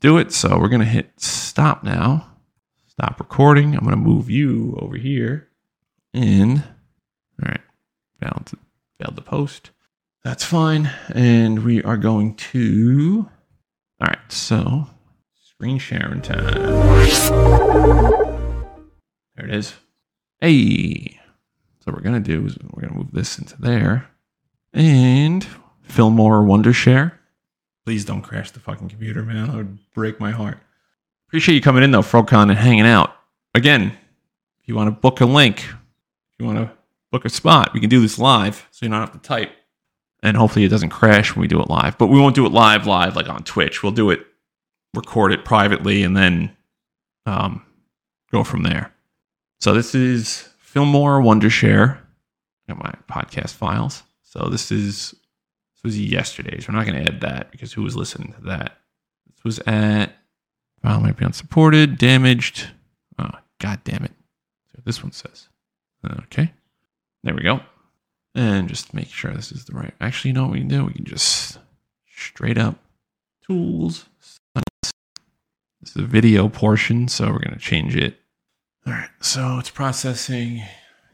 do it. So we're going to hit stop now. Stop recording. I'm going to move you over here. And all right, failed to post. That's fine. And we are going to. All right, so screen sharing time. There it is. Hey. So we're gonna do is we're gonna move this into there. And Filmora Wondershare. Please don't crash the fucking computer, man. That would break my heart. Appreciate you coming in though, Frogcon, and hanging out. Again, if you want to book a link, if you want to book a spot, we can do this live, so you don't have to type. And hopefully it doesn't crash when we do it live. But we won't do it live, live like on Twitch. We'll do it, record it privately, and then um, go from there. So this is Filmora Wondershare. Got my podcast files. So this is this was yesterday's. We're not going to add that because who was listening to that? This was at file might be unsupported, damaged. Oh, god damn it! So this one says. Okay, there we go. And just make sure this is the right. Actually, you know what we can do? We can just straight up tools. This is the video portion, so we're going to change it. All right, so it's processing.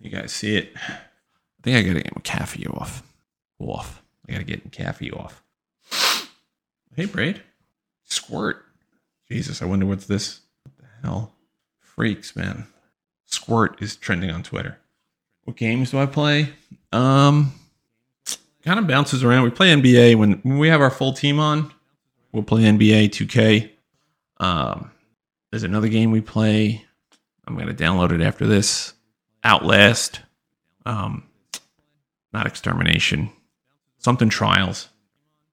You guys see it? I think I got to get my cafe off. Off. I got to get cafe off. Hey, Braid. Squirt. Jesus, I wonder what's this. What the hell? Freaks, man. Squirt is trending on Twitter. What games do I play? Um, kind of bounces around. We play NBA when, when we have our full team on. We'll play NBA 2K. Um, there's another game we play. I'm gonna download it after this. Outlast. Um, not extermination. Something trials.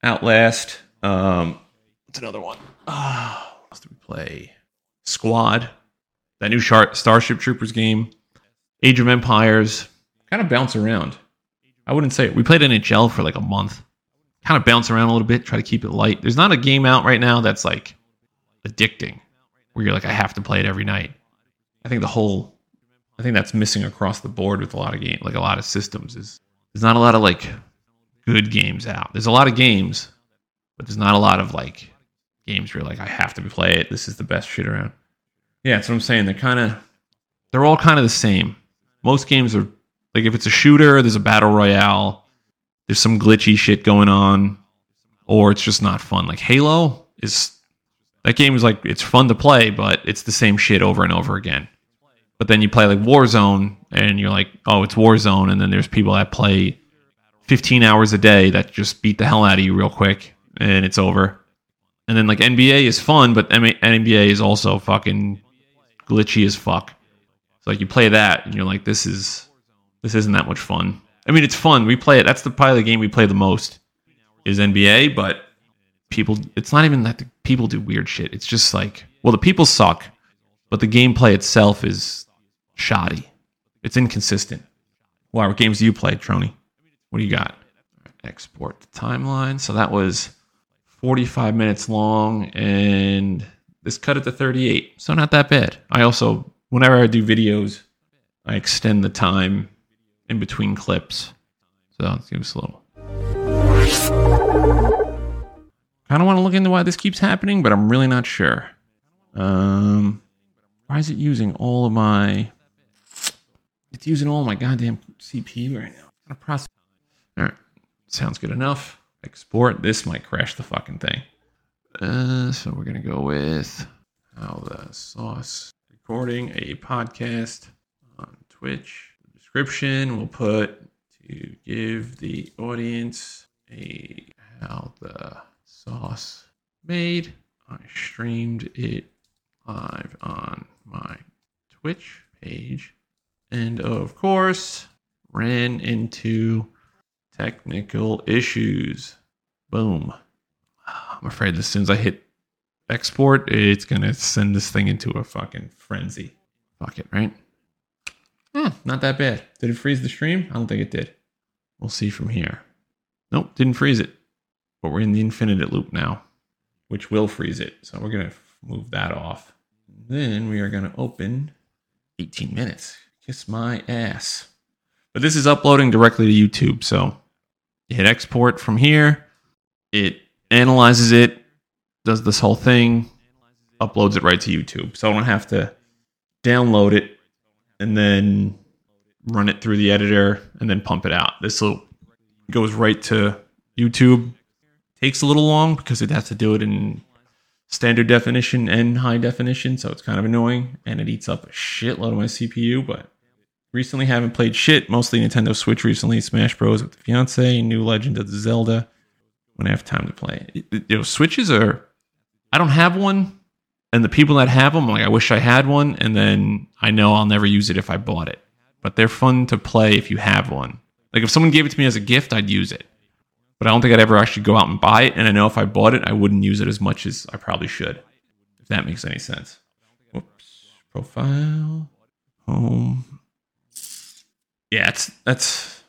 Outlast. Um, what's another one? Ah, what else did we play? Squad. That new Starship Troopers game. Age of Empires. Kind of bounce around. I wouldn't say it. We played NHL for like a month. Kind of bounce around a little bit, try to keep it light. There's not a game out right now that's like addicting, where you're like, I have to play it every night. I think the whole, I think that's missing across the board with a lot of game, like a lot of systems. Is there's not a lot of like good games out. There's a lot of games, but there's not a lot of like games where you're like, I have to play it. This is the best shit around. Yeah, that's what I'm saying. They're kind of, they're all kind of the same. Most games are like if it's a shooter, there's a battle royale, there's some glitchy shit going on, or it's just not fun. Like Halo is that game is like it's fun to play, but it's the same shit over and over again. But then you play like Warzone, and you're like, oh, it's Warzone, and then there's people that play 15 hours a day that just beat the hell out of you real quick, and it's over. And then like NBA is fun, but NBA is also fucking glitchy as fuck. So like you play that, and you're like, this is this isn't that much fun. I mean, it's fun. We play it. That's the probably the game we play the most is NBA, but people it's not even that people do weird shit. It's just like, well, the people suck, but the gameplay itself is shoddy. It's inconsistent. Wow, what games do you play, Trony? What do you got? Export the timeline. So that was 45 minutes long, and this cut it to 38. So not that bad. I also, whenever I do videos, I extend the time in between clips. So let's give us a little. I don't want to look into why this keeps happening, but I'm really not sure. Um, why is it using all of my? It's using all my goddamn CPU right now. I'm process. All right, sounds good enough. Export. This might crash the fucking thing. Uh, so we're gonna go with how the sauce recording a podcast on Twitch. Description we'll put to give the audience a how the sauce made. I streamed it live on my Twitch page. And of course, ran into Technical issues. Boom. I'm afraid as soon as I hit export, it's gonna send this thing into a fucking frenzy. Fuck it, right? Hmm, not that bad. Did it freeze the stream? I don't think it did. We'll see from here. Nope, didn't freeze it. But we're in the infinite loop now, which will freeze it. So we're gonna move that off. Then we are gonna open 18 minutes. Kiss my ass. But this is uploading directly to YouTube, so you hit export from here. It analyzes it, does this whole thing, uploads it right to YouTube. So I don't have to download it and then run it through the editor and then pump it out. This will goes right to YouTube. Takes a little long because it has to do it in standard definition and high definition, so it's kind of annoying and it eats up a shitload of my CPU, but recently haven't played shit, mostly Nintendo Switch recently, Smash Bros with the fiance, new Legend of Zelda when I have time to play. You know, Switches are I don't have one and the people that have them, like I wish I had one, and then I know I'll never use it if I bought it. But they're fun to play if you have one. Like if someone gave it to me as a gift, I'd use it. But I don't think I'd ever actually go out and buy it. And I know if I bought it, I wouldn't use it as much as I probably should. If that makes any sense. Whoops. Profile. Home. Yeah, it's that's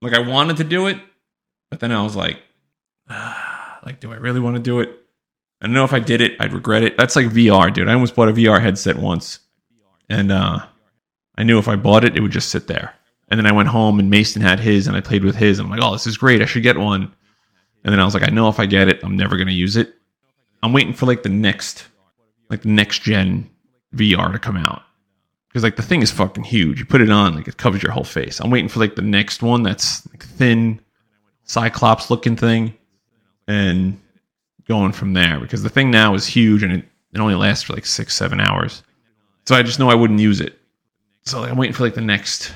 like I wanted to do it, but then I was like, ah, like, do I really want to do it? I don't know if I did it, I'd regret it. That's like VR, dude. I almost bought a VR headset once. And uh I knew if I bought it, it would just sit there. And then I went home and Mason had his and I played with his. And I'm like, oh, this is great. I should get one. And then I was like, I know if I get it, I'm never going to use it. I'm waiting for like the next, like the next gen VR to come out. Because like the thing is fucking huge. You put it on, like it covers your whole face. I'm waiting for like the next one that's like thin, Cyclops looking thing. And going from there. Because the thing now is huge and it, it only lasts for like six, seven hours. So I just know I wouldn't use it. So like, I'm waiting for like the next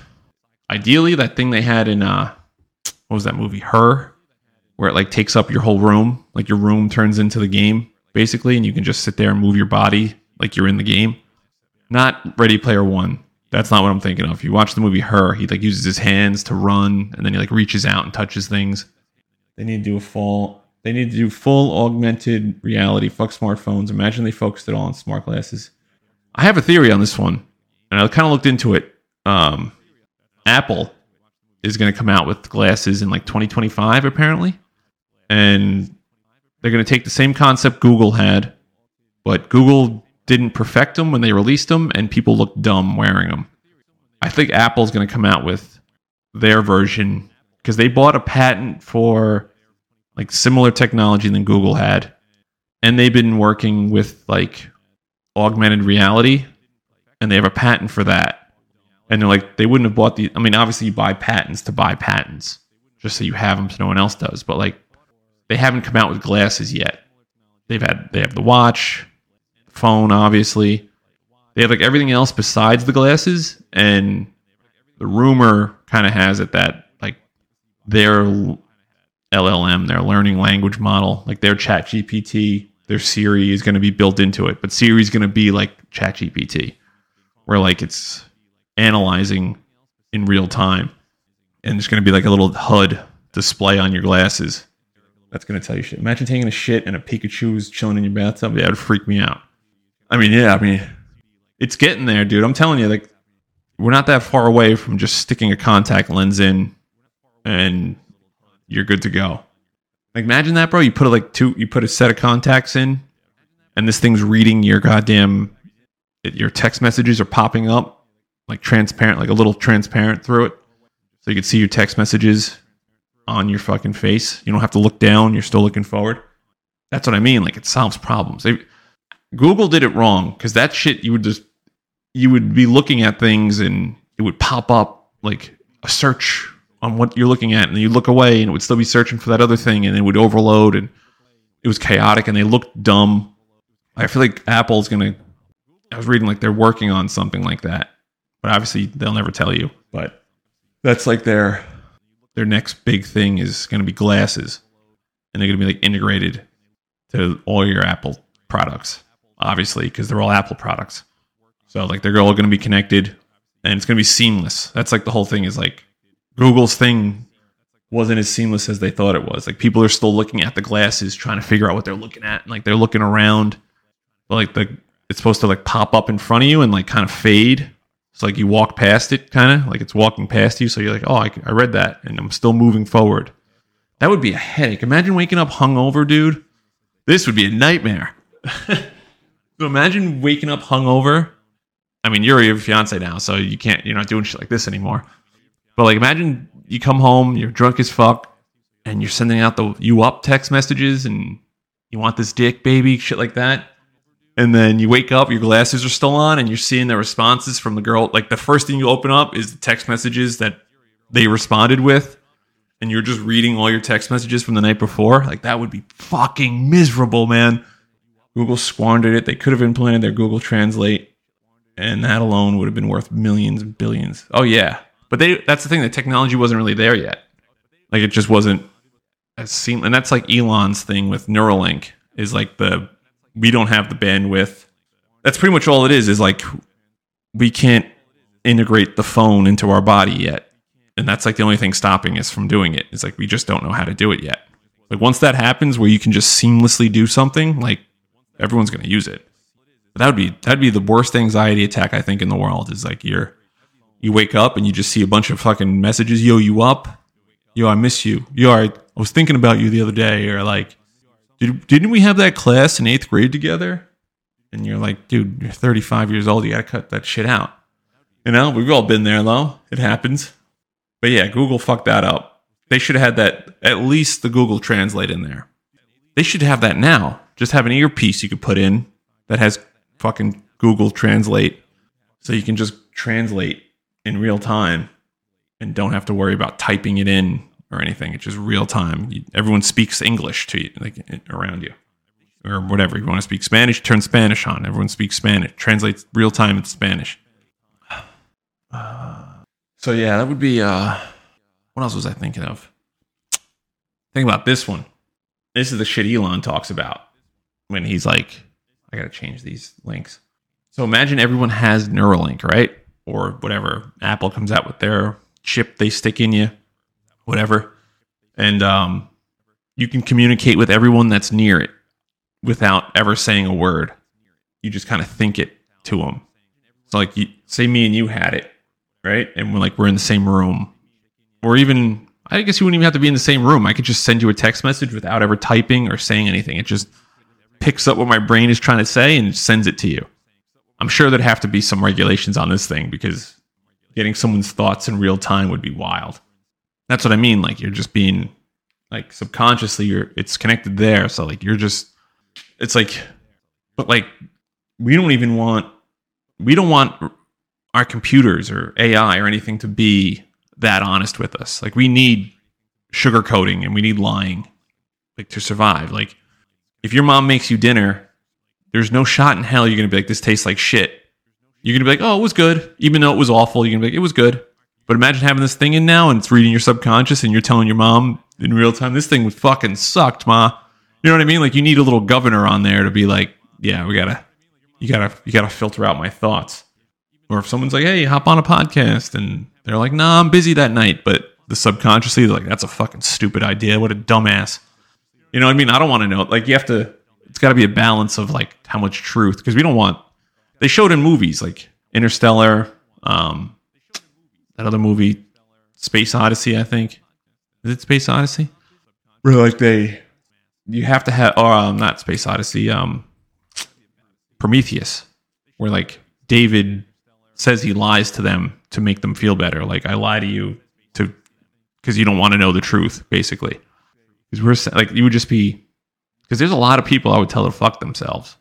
ideally that thing they had in uh what was that movie her where it like takes up your whole room like your room turns into the game basically and you can just sit there and move your body like you're in the game not ready player one that's not what i'm thinking of you watch the movie her he like uses his hands to run and then he like reaches out and touches things they need to do a full they need to do full augmented reality fuck smartphones imagine they focused it all on smart glasses i have a theory on this one and i kind of looked into it um Apple is going to come out with glasses in like 2025, apparently. And they're going to take the same concept Google had, but Google didn't perfect them when they released them, and people looked dumb wearing them. I think Apple's going to come out with their version because they bought a patent for like similar technology than Google had. And they've been working with like augmented reality, and they have a patent for that. And they're like they wouldn't have bought the i mean obviously you buy patents to buy patents just so you have them so no one else does but like they haven't come out with glasses yet. They've had they have the watch phone obviously. They have like everything else besides the glasses and the rumor kind of has it that like their llm their learning language model like their chat gpt their siri is going to be built into it but siri is going to be like chat gpt where like it's analyzing in real time. And it's going to be like a little HUD display on your glasses. That's going to tell you shit. Imagine taking a shit and a Pikachu is chilling in your bathtub. That would freak me out. I mean, yeah, I mean, it's getting there, dude. I'm telling you, like, we're not that far away from just sticking a contact lens in and you're good to go. Like, imagine that, bro. You put a, like two, you put a set of contacts in, and this thing's reading your goddamn, your text messages are popping up like transparent, like a little transparent through it. So you can see your text messages on your fucking face. You don't have to look down, you're still looking forward. That's what I mean. Like it solves problems. They, Google did it wrong because that shit you would just you would be looking at things and it would pop up like a search on what you're looking at, and you look away and it would still be searching for that other thing, and it would overload and it was chaotic and they looked dumb. I feel like Apple's gonna. I was reading like they're working on something like that, but obviously they'll never tell you. But that's like their their next big thing is to be glasses, and they're to be like integrated to all your Apple products, obviously because they're all Apple products. So like they're all to be connected, and it's to be seamless. That's like the whole thing is like Google's thing wasn't as seamless as they thought it was. Like people are still looking at the glasses, trying to figure out what they're looking at, and like they're looking around. But like the it's supposed to like pop up in front of you and like kind of fade. It's like you walk past it, kind of like it's walking past you. So you're like, oh, I, I read that, and I'm still moving forward. That would be a headache. Imagine waking up hungover, dude. This would be a nightmare. so imagine waking up hungover. I mean, you're your fiance now, so you can't. You're not doing shit like this anymore. But like, imagine you come home, you're drunk as fuck, and you're sending out the you up text messages, and you want this dick, baby, shit like that. And then you wake up, your glasses are still on, and you're seeing the responses from the girl. Like the first thing you open up is the text messages that they responded with, and you're just reading all your text messages from the night before. Like that would be fucking miserable, man. Google squandered it. They could have implemented their Google Translate, and that alone would have been worth millions and billions. Oh yeah, but they that's the thing. The technology wasn't really there yet. Like it just wasn't as seamless. And that's like Elon's thing with Neuralink is like the we don't have the bandwidth. That's pretty much all it is. Is like we can't integrate the phone into our body yet, and that's like the only thing stopping us from doing it. It's like we just don't know how to do it yet. Like once that happens, where you can just seamlessly do something, like everyone's to use it. But that would be that'd be the worst anxiety attack I think in the world. Is like you're you wake up and you just see a bunch of fucking messages, yo, you up? Yo, I miss you. Yo, I, I was thinking about you the other day. Or like, Did, didn't we have that class in eighth grade together? And you're like, dude, you're 35 years old. You got to cut that shit out. You know, we've all been there though. It happens. But yeah, Google fucked that up. They should have had that, at least the Google Translate in there. They should have that now. Just have an earpiece you could put in that has fucking Google Translate so you can just translate in real time and don't have to worry about typing it in or anything. It's just real time. You, everyone speaks English to you, like around you, or whatever. You want to speak Spanish, turn Spanish on. Everyone speaks Spanish. Translates real time into Spanish. Uh, so yeah, that would be. Uh, what else was I thinking of? Think about this one. This is the shit Elon talks about when he's like, I got to change these links. So imagine everyone has Neuralink, right? Or whatever Apple comes out with their chip they stick in you, whatever. And um, you can communicate with everyone that's near it without ever saying a word. You just kind of think it to them. So, like, you, say me and you had it, right? And we're like, we're in the same room. Or even, I guess you wouldn't even have to be in the same room. I could just send you a text message without ever typing or saying anything. It just picks up what my brain is trying to say and sends it to you. I'm sure there'd have to be some regulations on this thing because getting someone's thoughts in real time would be wild. That's what I mean. Like you're just being like subconsciously you're it's connected there. So like you're just it's like but like we don't even want we don't want our computers or AI or anything to be that honest with us. Like we need sugarcoating and we need lying like to survive. Like if your mom makes you dinner there's no shot in hell you're going to be like, this tastes like shit. You're going to be like, oh, it was good. Even though it was awful, you're going to be like, it was good. But imagine having this thing in now and it's reading your subconscious and you're telling your mom in real time, this thing fucking sucked, ma. You know what I mean? Like you need a little governor on there to be like, yeah, we gotta, you gotta, you gotta filter out my thoughts. Or if someone's like, hey, hop on a podcast and they're like, nah, I'm busy that night. But the subconsciously, they're like, that's a fucking stupid idea. What a dumbass. You know what I mean? I don't want to know. Like you have to, it's got to be a balance of like how much truth because we don't want they showed in movies like Interstellar, um, that other movie, Space Odyssey. I think is it Space Odyssey? Where like they, you have to have, or um, not Space Odyssey, um, Prometheus, where like David says he lies to them to make them feel better. Like I lie to you to because you don't want to know the truth, basically. Because we're like you would just be because there's a lot of people I would tell to fuck themselves.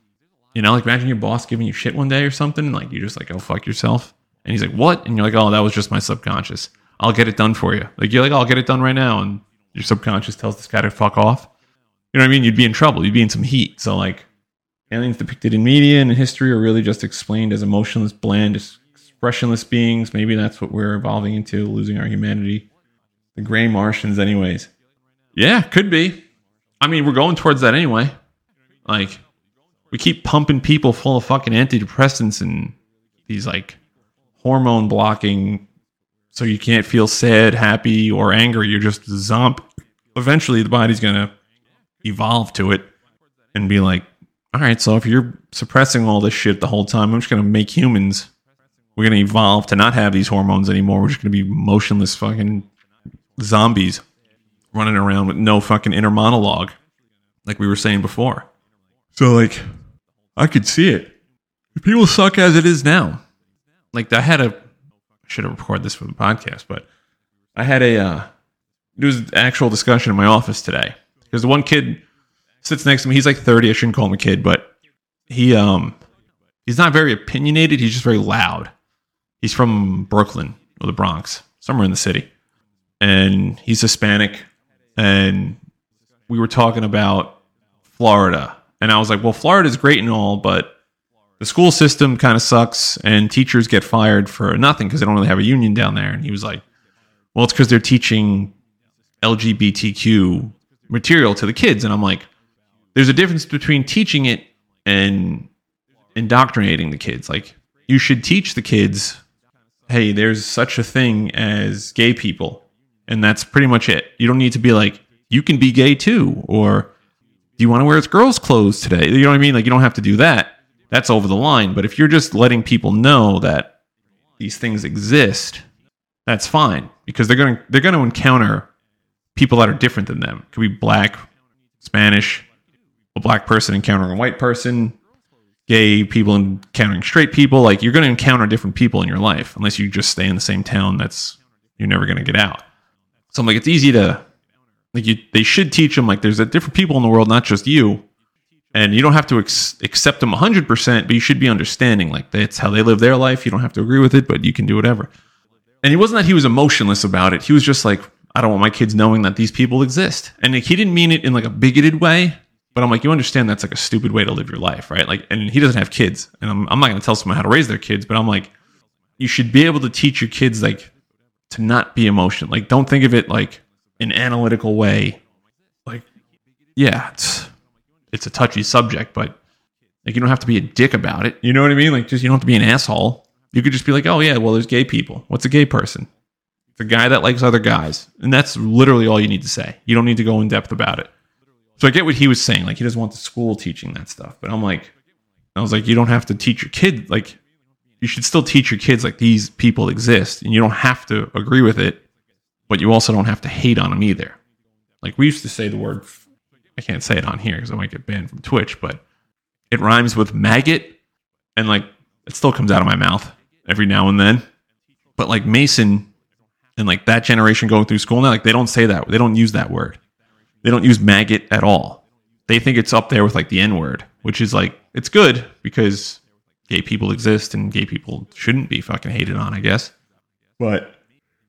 You know, like imagine your boss giving you shit one day or something, and like you're just like, oh fuck yourself. And he's like, what? And you're like, oh, that was just my subconscious. I'll get it done for you. Like you're like, oh, I'll get it done right now, and your subconscious tells this guy to fuck off. You know what I mean? You'd be in trouble. You'd be in some heat. So like, aliens depicted in media and in history are really just explained as emotionless, bland, expressionless beings. Maybe that's what we're evolving into, losing our humanity. The gray Martians, anyways. Yeah, could be. I mean, we're going towards that anyway. Like, we keep pumping people full of fucking antidepressants and these like hormone blocking So you can't feel sad, happy, or angry. You're just zomp. Eventually, the body's to evolve to it and be like, all right, so if you're suppressing all this shit the whole time, I'm just to make humans. We're to evolve to not have these hormones anymore. We're just to be motionless fucking zombies running around with no fucking inner monologue, like we were saying before. So, like, I could see it. People suck as it is now. Like, I had a, I should have recorded this for the podcast, but I had a, uh, it was an actual discussion in my office today because the one kid sits next to me. He's like 30. I shouldn't call him a kid, but he, um, he's not very opinionated. He's just very loud. He's from Brooklyn or the Bronx, somewhere in the city. And he's Hispanic. And we were talking about Florida. And I was like, well, Florida's great and all, but the school system kind of sucks and teachers get fired for nothing because they don't really have a union down there. And he was like, well, it's because they're teaching LGBTQ material to the kids. And I'm like, there's a difference between teaching it and indoctrinating the kids. Like, you should teach the kids, hey, there's such a thing as gay people. And that's pretty much it. You don't need to be like, you can be gay too. Or do you want to wear girls' clothes today? You know what I mean? Like, you don't have to do that. That's over the line. But if you're just letting people know that these things exist, that's fine because they're going to they're going to encounter people that are different than them. It could be black, Spanish, a black person encountering a white person, gay people encountering straight people. Like you're going to encounter different people in your life unless you just stay in the same town. That's you're never going to get out. So I'm like, it's easy to like you. They should teach them like there's a different people in the world, not just you. And you don't have to ex- accept them 100%, but you should be understanding. Like, that's how they live their life. You don't have to agree with it, but you can do whatever. And it wasn't that he was emotionless about it. He was just like, I don't want my kids knowing that these people exist. And like, he didn't mean it in like a bigoted way, but I'm like, you understand that's like a stupid way to live your life, right? Like, and he doesn't have kids. And I'm, I'm not going to tell someone how to raise their kids, but I'm like, you should be able to teach your kids like to not be emotional. Like, don't think of it like an analytical way. Like, yeah, it's it's a touchy subject, but like you don't have to be a dick about it. You know what I mean? Like, just you don't have to be an asshole. You could just be like, oh yeah, well, there's gay people. What's a gay person? It's a guy that likes other guys, and that's literally all you need to say. You don't need to go in depth about it. So I get what he was saying. Like, he doesn't want the school teaching that stuff, but I'm like, I was like, you don't have to teach your kid like you should still teach your kids like these people exist and you don't have to agree with it, but you also don't have to hate on them either. Like we used to say the word, I can't say it on here because I might get banned from Twitch, but it rhymes with maggot and like it still comes out of my mouth every now and then. But like Mason and like that generation going through school now, like they don't say that. They don't use that word. They don't use maggot at all. They think it's up there with like the N word, which is like, it's good because gay people exist and gay people shouldn't be fucking hated on, I guess. But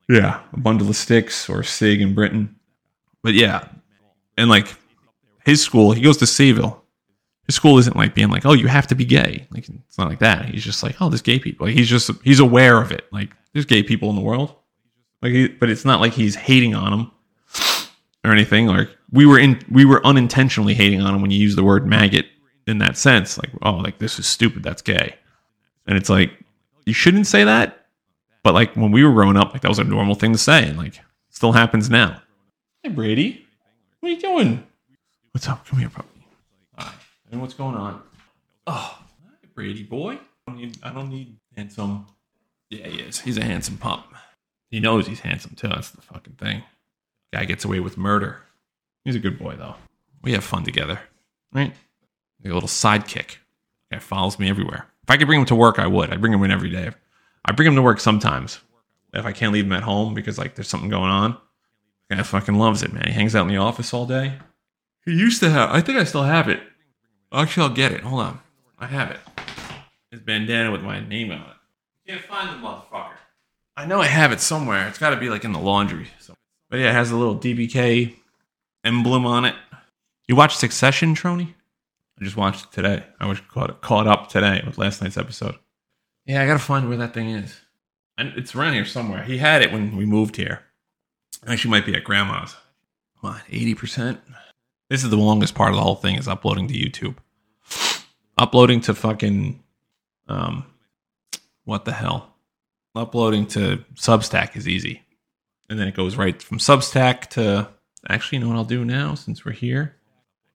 yeah, a bundle of sticks or SIG in Britain. But yeah, and like his school, he goes to Sayville. His school isn't like being like, oh, you have to be gay. Like it's not like that. He's just like, oh, there's gay people. Like he's just he's aware of it. Like there's gay people in the world. Like, he, but it's not like he's hating on them or anything. Like we were in, we were unintentionally hating on him when you use the word maggot in that sense. Like, oh, like this is stupid. That's gay. And it's like you shouldn't say that. But like when we were growing up, like that was a normal thing to say, and like still happens now. Hey Brady, what are you doing? What's up? Come here, puppy. Hi. And what's going on? Oh, hi, Brady boy. I don't need, I don't need handsome. Yeah, he is. He's a handsome pup. He knows he's handsome too. That's the fucking thing. Guy gets away with murder. He's a good boy though. We have fun together, right? A little sidekick. Guy follows me everywhere. If I could bring him to work, I would. I'd bring him in every day. I bring him to work sometimes if I can't leave him at home because like there's something going on. Guy fucking loves it, man. He hangs out in the office all day. He used to have. I think I still have it. Actually, I'll get it. Hold on. I have it. His bandana with my name on it. Can't find the motherfucker. I know I have it somewhere. It's got to be like in the laundry. So. But yeah, it has a little DBK emblem on it. You watch Succession, Trony? I just watched it today. I was caught caught up today with last night's episode. Yeah, I gotta find where that thing is. And it's around here somewhere. He had it when we moved here. Actually, might be at grandma's. What, eighty percent? This is the longest part of the whole thing is uploading to YouTube. Uploading to fucking um what the hell? uploading to Substack is easy. And then it goes right from Substack to actually, you know what I'll do now since we're here?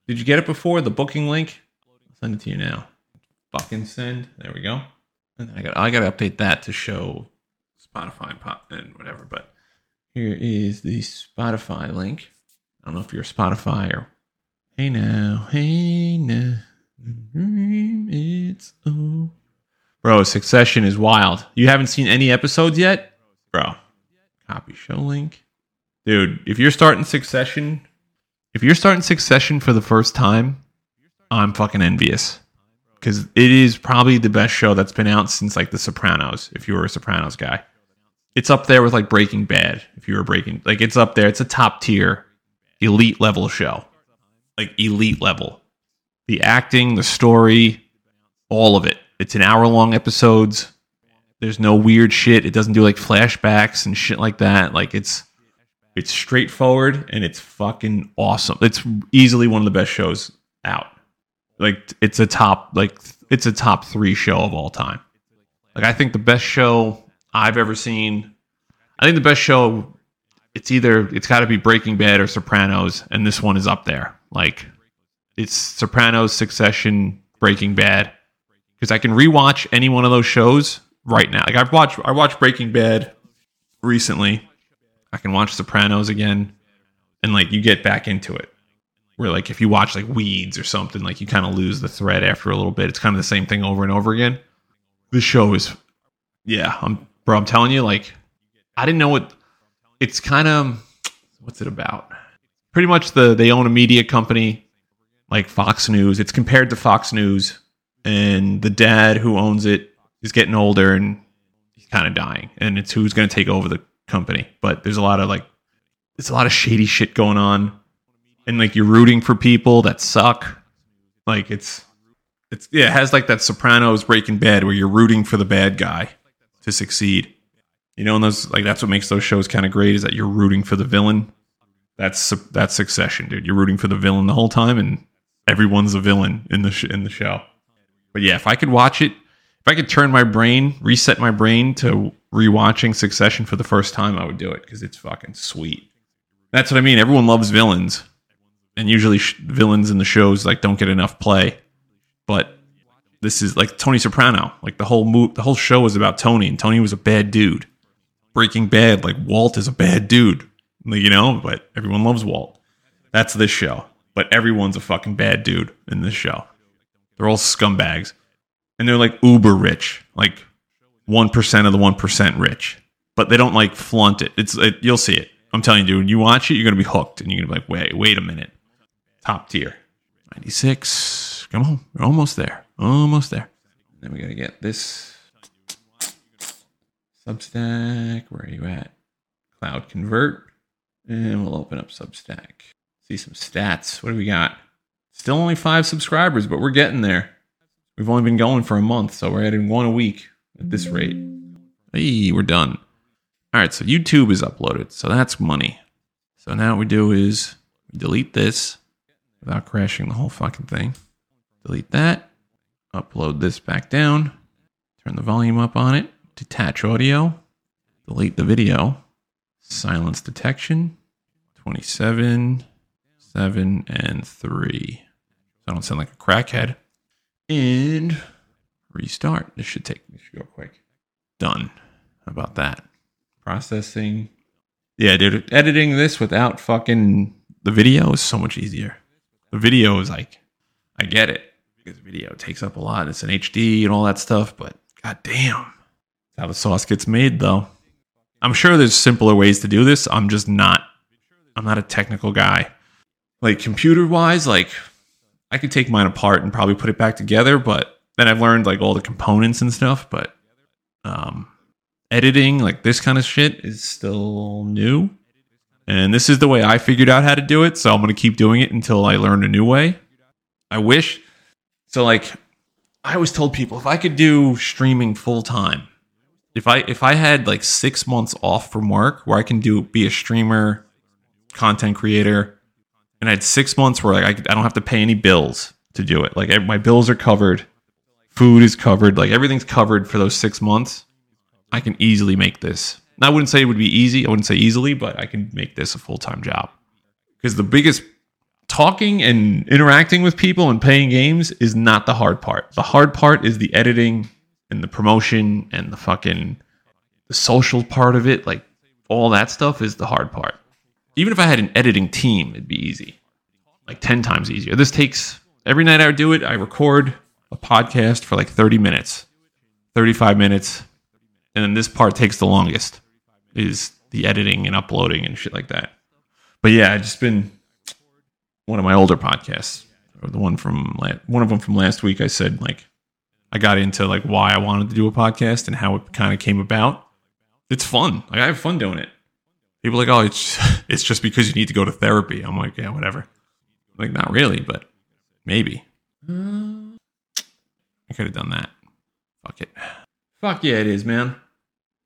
Did you get it before? The booking link? I'll send it to you now. Fucking send. There we go. And I got I gotta update that to show Spotify and pop and whatever, but here is the Spotify link. I don't know if you're Spotify or Hey now, hey now. It's oh. Bro, Succession is wild. You haven't seen any episodes yet? Bro. Copy show link. Dude, if you're starting Succession, if you're starting Succession for the first time, I'm fucking envious. Because it is probably the best show that's been out since like The Sopranos, if you were a Sopranos guy. It's up there with like Breaking Bad, if you were breaking like it's up there. It's a top tier, elite level show. Like elite level. The acting, the story, all of it. It's an hour long episodes. There's no weird shit. It doesn't do like flashbacks and shit like that. Like it's it's straightforward and it's fucking awesome. It's easily one of the best shows out. Like it's a top like it's a top 3 show of all time. Like I think the best show I've ever seen I think the best show it's either it's got to be Breaking Bad or Sopranos and this one is up there. Like it's Sopranos, Succession, Breaking Bad because I can rewatch any one of those shows right now. Like I've watched I watched Breaking Bad recently. I can watch Sopranos again and like you get back into it. Where like if you watch like Weeds or something, like you kind of lose the thread after a little bit. It's kind of the same thing over and over again. This show is yeah, I'm bro, I'm telling you like I didn't know what it's kind of what's it about? Pretty much the they own a media company like Fox News. It's compared to Fox News and the dad who owns it is getting older and he's kind of dying and it's who's going to take over the company but there's a lot of like there's a lot of shady shit going on. And like you're rooting for people that suck. Like it's it's yeah it has like that sopranos breaking bad where you're rooting for the bad guy to succeed. You know and those like that's what makes those shows kind of great is that you're rooting for the villain. That's that's succession dude. You're rooting for the villain the whole time and everyone's a villain in the sh- in the show. But yeah, if I could watch it, if I could turn my brain, reset my brain to rewatching Succession for the first time, I would do it because it's fucking sweet. That's what I mean. Everyone loves villains, and usually sh- villains in the shows like don't get enough play. But this is like Tony Soprano. Like the whole mo- the whole show was about Tony, and Tony was a bad dude. Breaking Bad, like Walt is a bad dude, you know. But everyone loves Walt. That's this show. But everyone's a fucking bad dude in this show. They're all scumbags. And they're like uber rich, like 1% of the 1% rich. But they don't like flaunt it. It's it, You'll see it. I'm telling you, dude, when you watch it, you're going to be hooked. And you're going to be like, wait, wait a minute. Top tier. 96. Come on. We're almost there. Almost there. Then we got to get this. Substack. Where are you at? Cloud Convert. And we'll open up Substack. See some stats. What do we got? Still only five subscribers, but we're getting there. We've only been going for a month, so we're adding one a week at this rate. Hey, we're done. All right, so YouTube is uploaded, so that's money. So now what we do is we delete this without crashing the whole fucking thing. Delete that. Upload this back down. Turn the volume up on it. Detach audio. Delete the video. Silence detection. 27, 7, and 3. So I don't sound like a crackhead. And restart. This should take, this should go quick. Done. How about that? Processing. Yeah, dude, editing this without fucking the video is so much easier. The video is like, I get it because video takes up a lot. It's an HD and all that stuff, but god damn. That's how the sauce gets made though. I'm sure there's simpler ways to do this. I'm just not I'm not a technical guy. Like computer wise, like I could take mine apart and probably put it back together, but then I've learned like all the components and stuff, but um editing like this kind of shit is still new. And this is the way I figured out how to do it, so I'm going to keep doing it until I learn a new way. I wish so like I always told people if I could do streaming full time, if I if I had like 6 months off from work where I can do be a streamer, content creator, and I had six months where like I, I don't have to pay any bills to do it. Like my bills are covered, food is covered, like everything's covered for those six months. I can easily make this. I wouldn't say it would be easy. I wouldn't say easily, but I can make this a full time job. Because the biggest talking and interacting with people and playing games is not the hard part. The hard part is the editing and the promotion and the fucking the social part of it. Like all that stuff is the hard part. Even if I had an editing team, it'd be easy. Like 10 times easier. This takes every night I do it, I record a podcast for like 30 minutes, 35 minutes, and then this part takes the longest is the editing and uploading and shit like that. But yeah, I just been one of my older podcasts, or the one from one of them from last week. I said like I got into like why I wanted to do a podcast and how it kind of came about. It's fun. Like I have fun doing it. People like, oh, it's it's just because you need to go to therapy. I'm like, yeah, whatever. Like, not really, but maybe. I could have done that. Fuck it. Fuck yeah, it is, man.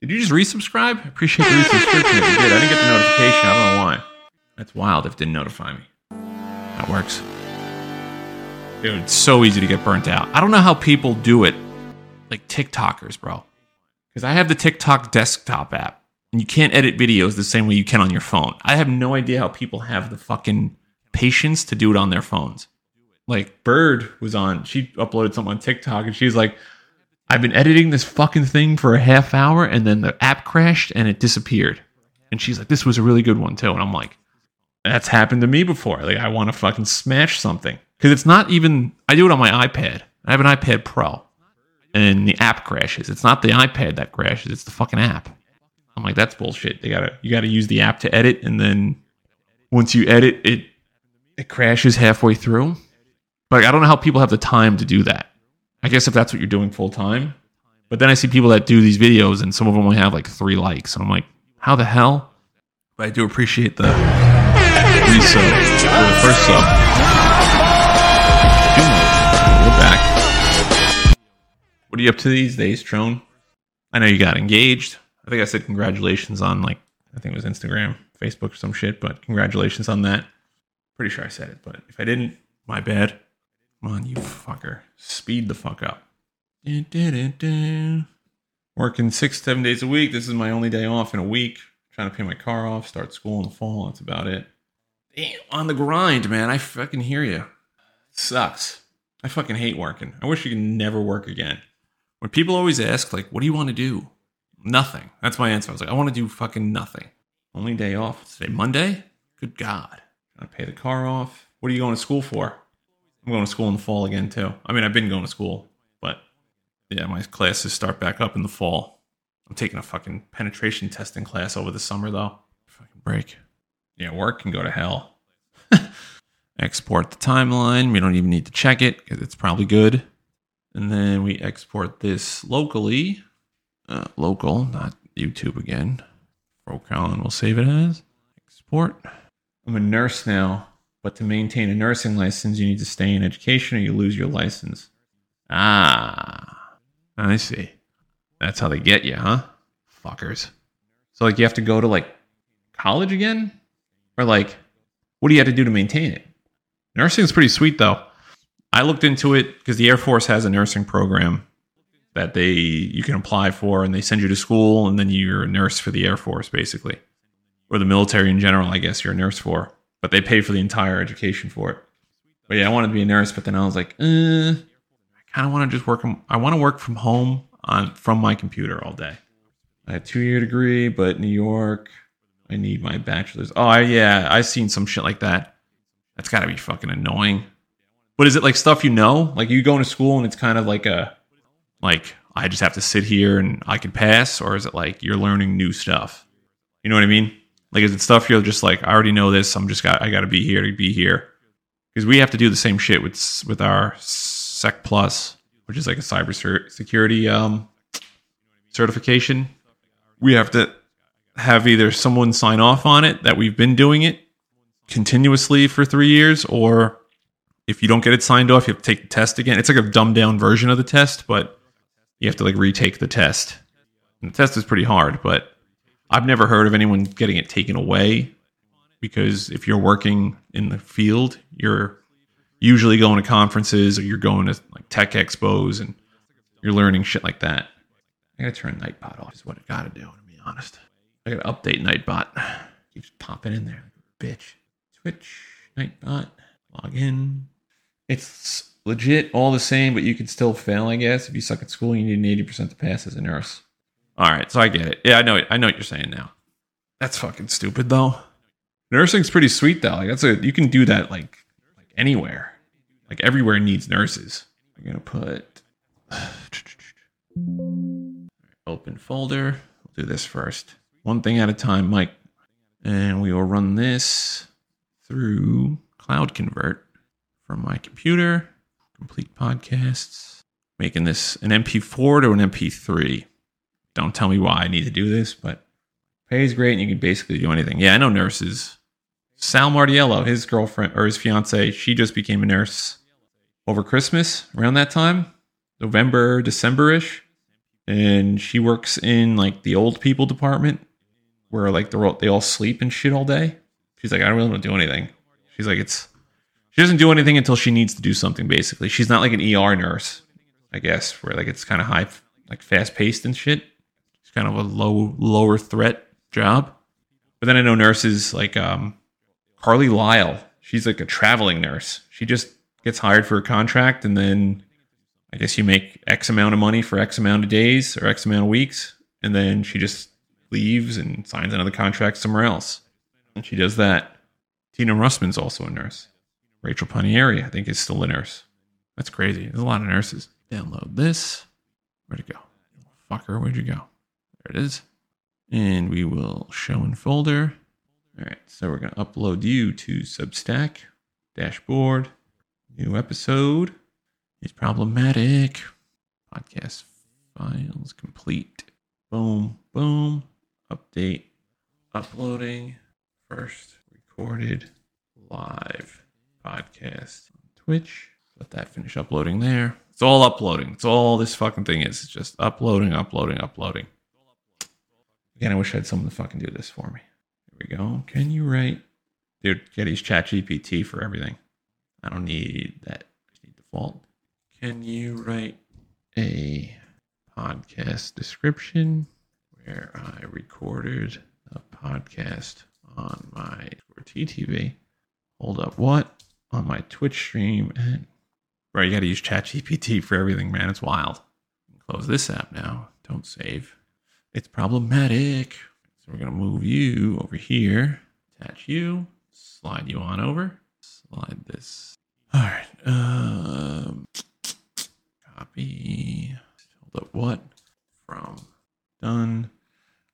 Did you just resubscribe? I appreciate the resubscription if you did. I didn't get the notification. I don't know why. That's wild if it didn't notify me. That works. Dude, it's so easy to get burnt out. I don't know how people do it, like TikTokers, bro. Because I have the TikTok desktop app, and you can't edit videos the same way you can on your phone. I have no idea how people have the fucking patience to do it on their phones. Like Bird was on, she uploaded something on TikTok, and she's like, I've been editing this fucking thing for a half hour, and then the app crashed and it disappeared. And she's like, this was a really good one too. And I'm like, that's happened to me before. Like, I want to fucking smash something because it's not even. I do it on my iPad. I have an iPad Pro, and the app crashes. It's not the iPad that crashes. It's the fucking app. I'm like, that's bullshit. They gotta you gotta use the app to edit, and then once you edit, it it crashes halfway through. But I don't know how people have the time to do that. I guess if that's what you're doing full time. But then I see people that do these videos, and some of them only have like three likes, and I'm like, how the hell? But I do appreciate the the first sub. We're back. What are you up to these days, Trone? I know you got engaged. I think I said congratulations on like I think it was Instagram, Facebook, or some shit, but congratulations on that. Pretty sure I said it, but if I didn't, my bad. Come on, you fucker. Speed the fuck up. Working six, seven days a week. This is my only day off in a week. Trying to pay my car off, start school in the fall. That's about it. Damn, on the grind, man. I fucking hear you. sucks. I fucking hate working. I wish you could never work again. When people always ask, like, what do you want to do? Nothing. That's my answer. I was like, I want to do fucking nothing. Only day off. Today, Monday? Good God. Trying to pay the car off. What are you going to school for? I'm going to school in the fall again, too. I mean, I've been going to school, but yeah, my classes start back up in the fall. I'm taking a fucking penetration testing class over the summer, though. Fucking break. Yeah, work can go to hell. export the timeline. We don't even need to check it because it's probably good. And then we export this locally. Uh, local, not YouTube again. Procalin will save it as export. I'm a nurse now, but to maintain a nursing license, you need to stay in education or you lose your license. Ah, I see. That's how they get you, huh? Fuckers. So, like, you have to go to like college again? Or, like, what do you have to do to maintain it? Nursing is pretty sweet, though. I looked into it because the Air Force has a nursing program that they you can apply for, and they send you to school, and then you're a nurse for the Air Force, basically, or the military in general. I guess you're a nurse for, but they pay for the entire education for it. But yeah, I wanted to be a nurse, but then I was like, eh, I kind of want to just work. I want to work from home on from my computer all day. I have two year degree, but New York, I need my bachelor's. Oh yeah, I've seen some shit like that that's got to be fucking annoying. But is it like stuff you know? Like you go into school and it's kind of like a like I just have to sit here and I can pass, or is it like you're learning new stuff? You know what I mean? Like is it stuff you're just like I already know this. I'm just got I got to be here to be here because we have to do the same shit with with our Sec Plus, which is like a cyber security um, certification. We have to have either someone sign off on it that we've been doing it continuously for three years, or if you don't get it signed off, you have to take the test again. It's like a dumbed down version of the test, but you have to like retake the test. And the test is pretty hard, but I've never heard of anyone getting it taken away because if you're working in the field, you're usually going to conferences or you're going to like tech expos and you're learning shit like that. I gotta turn Nightbot off. Is what I gotta do. To be honest, I gotta update Nightbot. Keeps popping in there, bitch. Switch Nightbot. Log in. It's legit all the same, but you can still fail. I guess if you suck at school, you need an eighty percent to pass as a nurse. All right, so I get it. Yeah, I know. I know what you're saying now. That's fucking stupid though. Nursing's pretty sweet though. Like that's a you can do that like like anywhere. Like everywhere needs nurses. I'm gonna put open folder. We'll do this first. One thing at a time, Mike. And we will run this through Cloud Convert from my computer. Complete podcasts. Making this an MP4 to an MP3. Don't tell me why I need to do this, but pay is great and you can basically do anything. Yeah, I know nurses. Sal Martiello, his girlfriend or his fiance, she just became a nurse over Christmas around that time, November, December ish. And she works in like the old people department where like all, they all sleep and shit all day. She's like, I don't really want to do anything. She's like, it's, she doesn't do anything until she needs to do something basically. She's not like an ER nurse, I guess, where like it's kind of high, like fast paced and shit. It's kind of a low, lower threat job. But then I know nurses like um, Carly Lyle. She's like a traveling nurse. She just gets hired for a contract and then I guess you make X amount of money for X amount of days or X amount of weeks. And then she just leaves and signs another contract somewhere else. And she does that. Tina Russman's also a nurse. Rachel Panieri, I think, is still a nurse. That's crazy. There's a lot of nurses. Download this. Where'd it go? Fucker, where'd you go? There it is. And we will show in folder. All right, so we're going to upload you to Substack, dashboard, new episode is problematic. Podcast files complete. Boom, boom. Update, uploading. First recorded live podcast on Twitch. Let that finish uploading there. It's all uploading. It's all this fucking thing is. It's just uploading, uploading, uploading. Again, I wish I had someone to fucking do this for me. Here we go. Can you write? Dude, Getty's chat GPT for everything. I don't need that. I need default. Can you write a podcast description where I recorded a podcast on my TTV? Hold up, what? On my Twitch stream and Bro, you gotta use ChatGPT for everything, man. It's wild. Close this app now. Don't save. It's problematic. So we're gonna move you over here. Attach you. Slide you on over. Slide this. All right. Um, copy. Hold up. What? From done.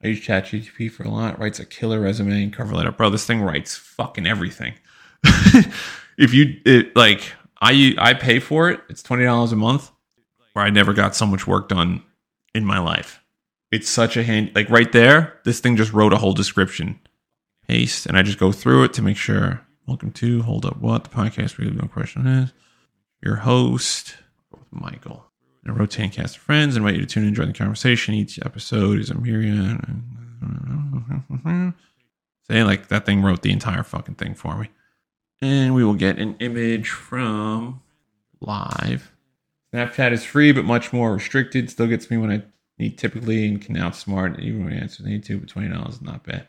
I use ChatGPT for a lot. Writes a killer resume and cover letter. Bro, this thing writes fucking everything. if you it, like, I I pay for it. It's twenty dollars a month. Where I never got so much work done in my life. It's such a hand. Like right there, this thing just wrote a whole description. Paste, and I just go through it to make sure. Welcome to Hold Up What the podcast. Really no question is your host Michael. And a rotating cast of friends invite you to tune in and join the conversation. Each episode is a myriad. Say like that thing wrote the entire fucking thing for me. And we will get an image from live. Snapchat is free but much more restricted. Still gets me when I need typically can outsmart even when I answer need to, but twenty dollars is not bad.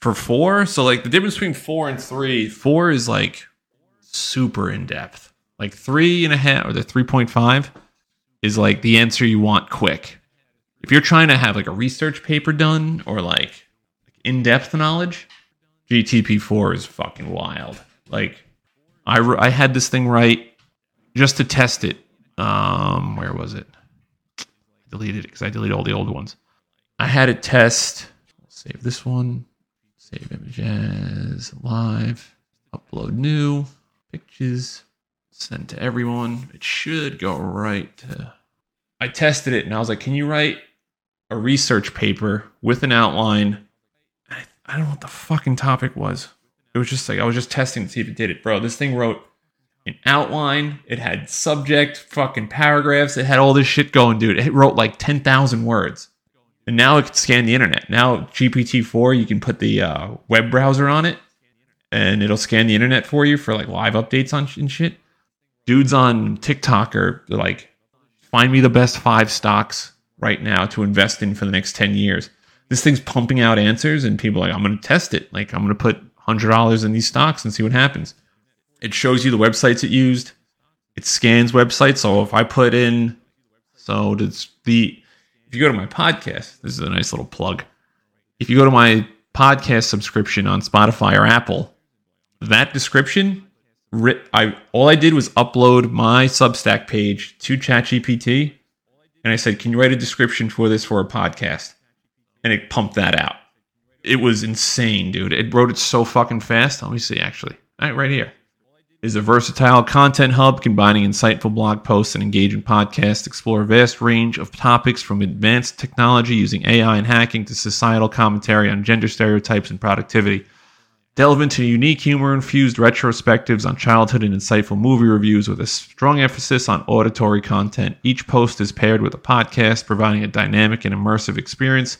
For four, so like the difference between four and three, four is like super in depth. Like three and a half or the three point five is like the answer you want quick. If you're trying to have like a research paper done or like in depth knowledge, GTP4 is fucking wild. Like, I, I had this thing right just to test it. Um, where was it? Deleted it because I deleted all the old ones. I had it test. Save this one. Save images live. Upload new pictures. Send to everyone. It should go right to. I tested it and I was like, "Can you write a research paper with an outline?" I, I don't know what the fucking topic was. It was just like I was just testing to see if it did it, bro. This thing wrote an outline. It had subject, fucking paragraphs. It had all this shit going, dude. It wrote like ten thousand words, and now it can scan the internet. Now GPT four, you can put the uh, web browser on it, and it'll scan the internet for you for like live updates on and shit. Dudes on TikTok are like, find me the best five stocks right now to invest in for the next 10 years. This thing's pumping out answers, and people like, I'm going to test it. Like, I'm going to put $100 in these stocks and see what happens. It shows you the websites it used, it scans websites. So if I put in, so does the, if you go to my podcast, this is a nice little plug. If you go to my podcast subscription on Spotify or Apple, that description, I all I did was upload my Substack page to ChatGPT, and I said, "Can you write a description for this for a podcast?" And it pumped that out. It was insane, dude. It wrote it so fucking fast. Let me see, actually, all right, right here is a versatile content hub combining insightful blog posts and engaging podcasts explore a vast range of topics from advanced technology using AI and hacking to societal commentary on gender stereotypes and productivity. Delve into unique humor infused retrospectives on childhood and insightful movie reviews with a strong emphasis on auditory content. Each post is paired with a podcast, providing a dynamic and immersive experience.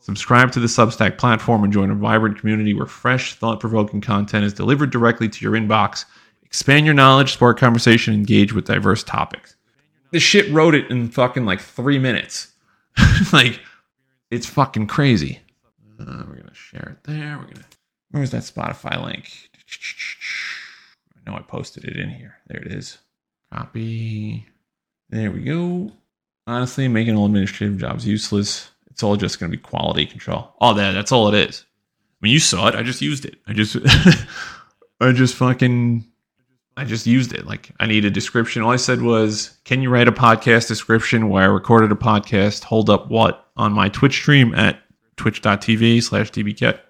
Subscribe to the Substack platform and join a vibrant community where fresh, thought provoking content is delivered directly to your inbox Expand your knowledge, spark conversation, engage with diverse topics. This shit wrote it in fucking like three minutes. like, it's fucking crazy. Uh, we're gonna share it there. We're gonna. Where's that Spotify link? I know I posted it in here. There it is. Copy. There we go. Honestly, making all administrative jobs useless. It's all just to be quality control. All that. That's all it is. I mean, you saw it. I just used it. I just, I just fucking I just used it. Like I need a description. All I said was, "Can you write a podcast description where I recorded a podcast? Hold up what on my Twitch stream at twitch.tv/slash dbcat."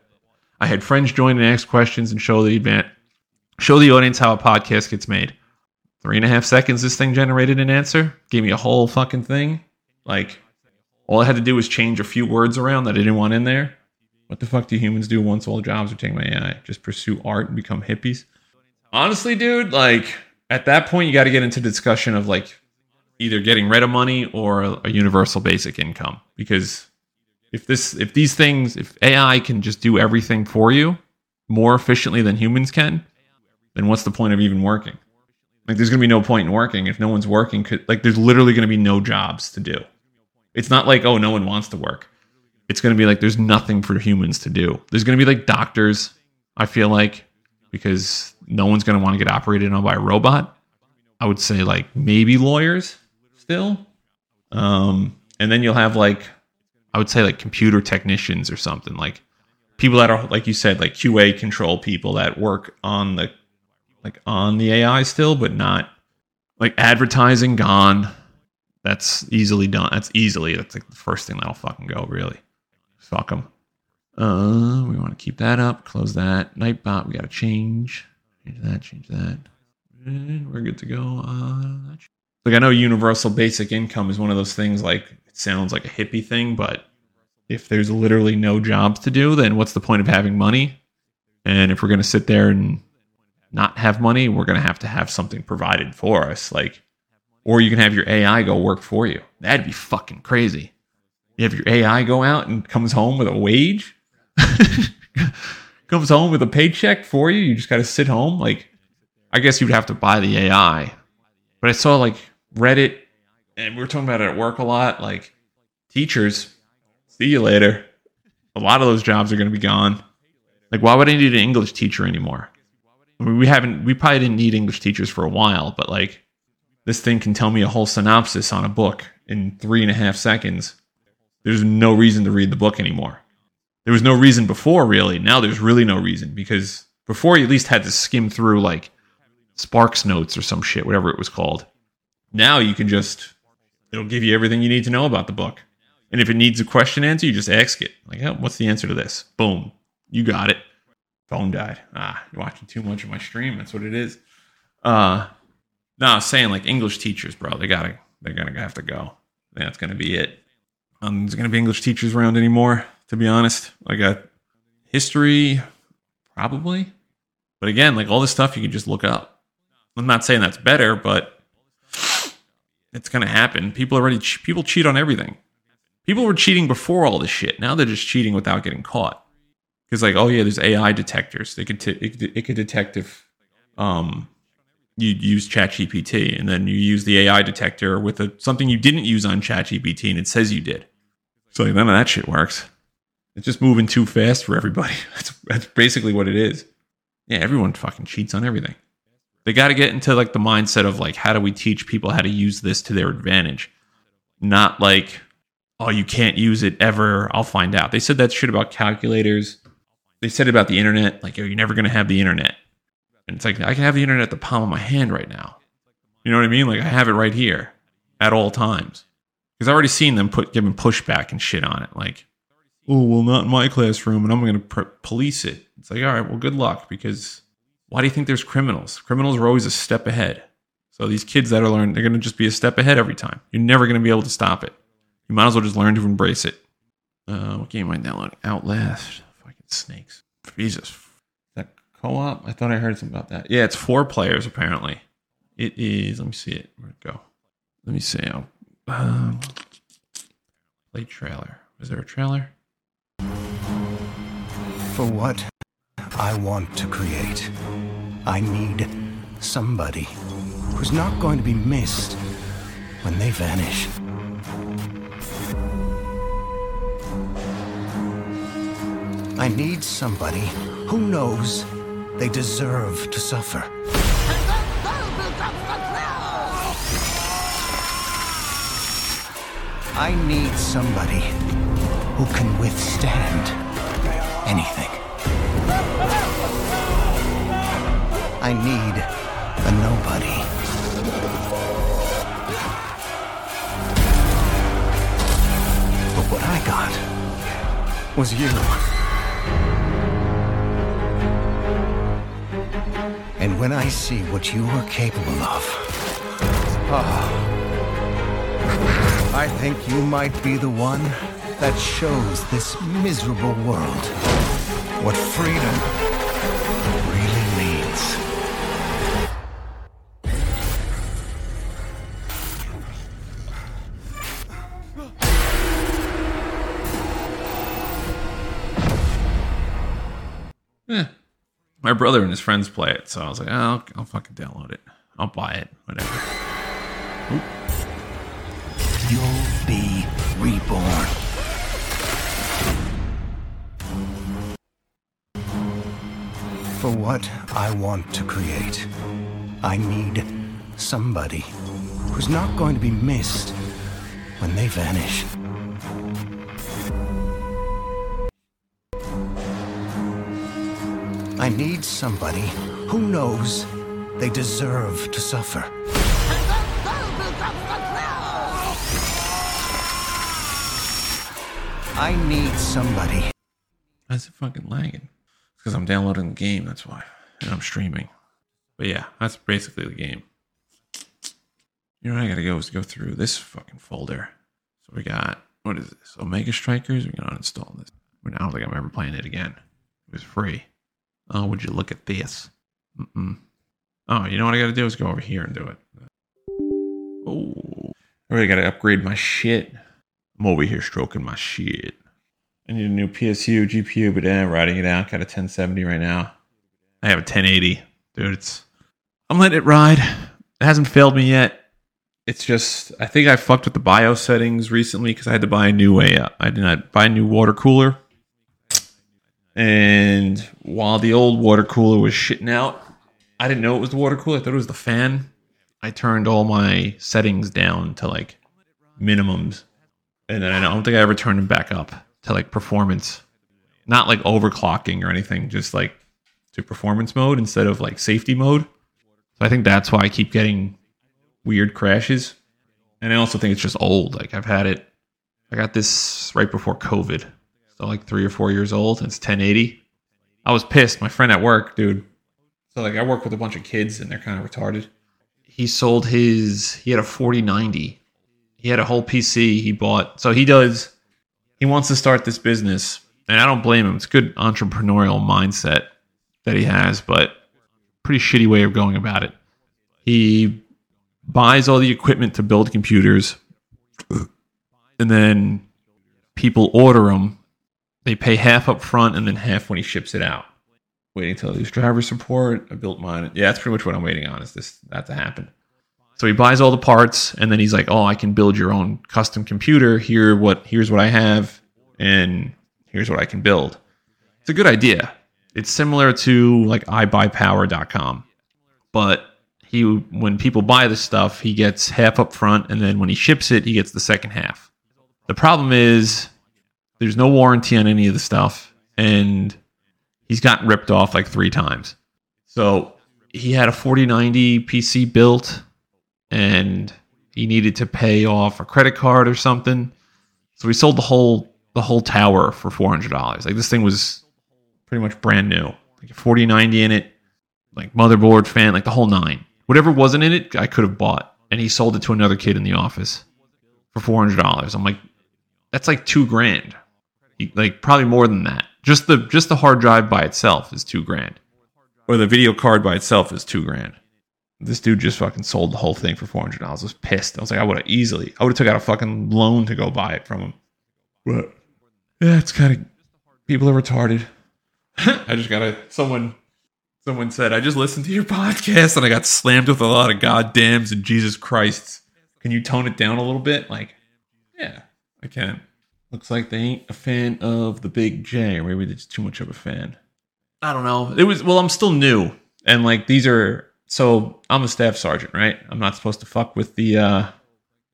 I had friends join and ask questions and show the event, show the audience how a podcast gets made. Three and a half seconds, this thing generated an answer. Gave me a whole fucking thing. Like all I had to do was change a few words around that I didn't want in there. What the fuck do humans do once all jobs are taken by AI? Just pursue art and become hippies? Honestly, dude, like at that point, you got to get into discussion of like either getting rid of money or a, universal basic income because if this if these things if AI can just do everything for you more efficiently than humans can, then what's the point of even working? Like there's going to be no point in working if no one's working Could, like there's literally going to be no jobs to do. It's not like oh no one wants to work. It's going to be like there's nothing for humans to do. There's going to be like doctors, I feel like because no one's going to want to get operated on by a robot. I would say like maybe lawyers still. Um, and then you'll have like, I would say like computer technicians or something like people that are, like you said, like QA control people that work on the, like on the AI still, but not like advertising gone. That's easily done. That's easily, that's like the first thing that'll fucking go really. Fuck them. Uh, we want to keep that up. Close that. Nightbot, we got to change. Change that, change that. And we're good to go. Like I know universal basic income is one of those things like it sounds like a hippie thing, but if there's literally no jobs to do, then what's the point of having money? And if we're going to sit there and not have money, we're going to have to have something provided for us. Like, or you can have your AI go work for you. That'd be fucking crazy. You have your AI go out and comes home with a wage. comes home with a paycheck for you. You just got to sit home. Like, I guess you'd have to buy the AI. But I saw like Reddit, and we were talking about it at work a lot. Like, teachers, see you later. A lot of those jobs are going to be gone. Like, why would I need an English teacher anymore? I mean, we haven't, we probably didn't need English teachers for a while, but like, this thing can tell me a whole synopsis on a book in three and a half seconds. There's no reason to read the book anymore there was no reason before really. Now there's really no reason because before you at least had to skim through like sparks notes or some shit whatever it was called. Now you can just it'll give you everything you need to know about the book. And if it needs a question answer you just ask it. Like oh, what's the answer to this? Boom. You got it. Phone died. Ah you're watching too much of my stream. That's what it is. Uh no was saying like english teachers bro they gotta they're gonna have to go. That's gonna be it. Um, there's gonna be english teachers around anymore to be honest. Like a history, probably. But again, like all this stuff you can just look up. I'm not saying that's better, but it's going to happen. People already people cheat on everything. People were cheating before all this shit. Now they're just cheating without getting caught. Because like, oh yeah, there's AI detectors. They could t- it, it could detect if um you use ChatGPT and then you use the AI detector with a, something you didn't use on ChatGPT and it says you did. So none of that shit works. It's just moving too fast for everybody. That's, that's basically what it is. Yeah, everyone fucking cheats on everything. They got to get into like the mindset of like, how do we teach people how to use this to their advantage? Not like, oh, you can't use it ever. I'll find out. They said that shit about calculators. They said about the internet, like, oh, you're never going to have the internet. And it's like, I can have the internet at the palm of my hand right now. You know what I mean? Like, I have it right here at all times. Because I've already seen them put giving pushback and shit on it. Like, oh, well, not in my classroom, and I'm going to pr- police it. It's like, all right, well, good luck. Because why do you think there's criminals? Criminals are always a step ahead. So these kids that are learning, they're going to just be a step ahead every time. You're never going to be able to stop it. You might as well just learn to embrace it. Uh, what game am I downloading? Outlast. Fucking snakes. Jesus that co-op? I thought I heard something about that. Yeah, it's four players apparently. It is. Let me see it. Where'd it go? Let me see. Oh, um, play trailer. Is there a trailer? For what I want to create, I need somebody who's not going to be missed when they vanish. I need somebody who knows they deserve to suffer. I need somebody who can withstand anything. I need a nobody. But what I got was you. And when I see what you are capable of, oh, I think you might be the one that shows this miserable world what freedom really means. Yeah my brother and his friends play it, so I was like, oh, I'll, I'll fucking download it. I'll buy it, whatever. Oop. You'll be reborn. For what I want to create, I need somebody who's not going to be missed when they vanish. I need somebody who knows they deserve to suffer. I need somebody. Is it fucking lagging? Because I'm downloading the game, that's why. And I'm streaming. But yeah, that's basically the game. You know what I gotta go is go through this fucking folder. So we got, what is this? Omega Strikers? We can uninstall this. I don't think I'm ever playing it again. It was free. Oh, would you look at this? Mm-mm. Oh, you know what I got to do is go over here and do it. Oh, I really got to upgrade my shit. I'm over here stroking my shit. I need a new PSU, GPU, but I'm riding it out. Got a 1070 right now. I have a 1080. Dude, it's. I'm letting it ride. It hasn't failed me yet. It's just, I think I fucked with the BIOS settings recently because I had to buy a new way. I did not buy a new water cooler and while the old water cooler was shitting out, I didn't know it was the water cooler. I thought it was the fan. I turned all my settings down to like minimums. And then I don't think I ever turned them back up to like performance. Not like overclocking or anything, just like to performance mode instead of like safety mode. So I think that's why I keep getting weird crashes. And I also think it's just old. Like I've had it I got this right before COVID so like three or four years old. It's 1080. I was pissed. My friend at work, dude. So like I work with a bunch of kids and they're kind of retarded. He sold his. He had a 4090. He had a whole PC he bought. So he does. He wants to start this business, and I don't blame him. It's good entrepreneurial mindset that he has, but pretty shitty way of going about it. He buys all the equipment to build computers, and then people order them they pay half up front and then half when he ships it out. waiting I lose driver support. I built mine. Yeah, that's pretty much what I'm waiting on. Is this that to happen? So he buys all the parts, and then he's like, "Oh, I can build your own custom computer. Here, what? Here's what I have, and here's what I can build." It's a good idea. It's similar to like iBuyPower.com, but he when people buy the stuff, he gets half up front, and then when he ships it, he gets the second half. The problem is there's no warranty on any of the stuff, and he's gotten ripped off like three times. So he had a 4090 PC built, and he needed to pay off a credit card or something. So he sold the whole the whole tower for four hundred dollars. Like this thing was pretty much brand new, like a 4090 in it, like motherboard, fan, like the whole nine. Whatever wasn't in it, I could have bought, and he sold it to another kid in the office for four hundred dollars. I'm like, that's like two grand, like probably more than that. Just the just the hard drive by itself is two grand, or the video card by itself is two grand. This dude just fucking sold the whole thing for four hundred dollars. I was pissed. I was like, I would have easily, I would have took out a fucking loan to go buy it from him. But yeah, it's kind of people are retarded. I just gotta someone someone said I just listened to your podcast and I got slammed with a lot of goddams and Jesus Christs. Can you tone it down a little bit? Like, yeah, I can. Looks like they ain't a fan of the Big J, or maybe they're just too much of a fan. I don't know. It was well, I'm still new, and like these are so I'm a staff sergeant, right? I'm not supposed to fuck with the. uh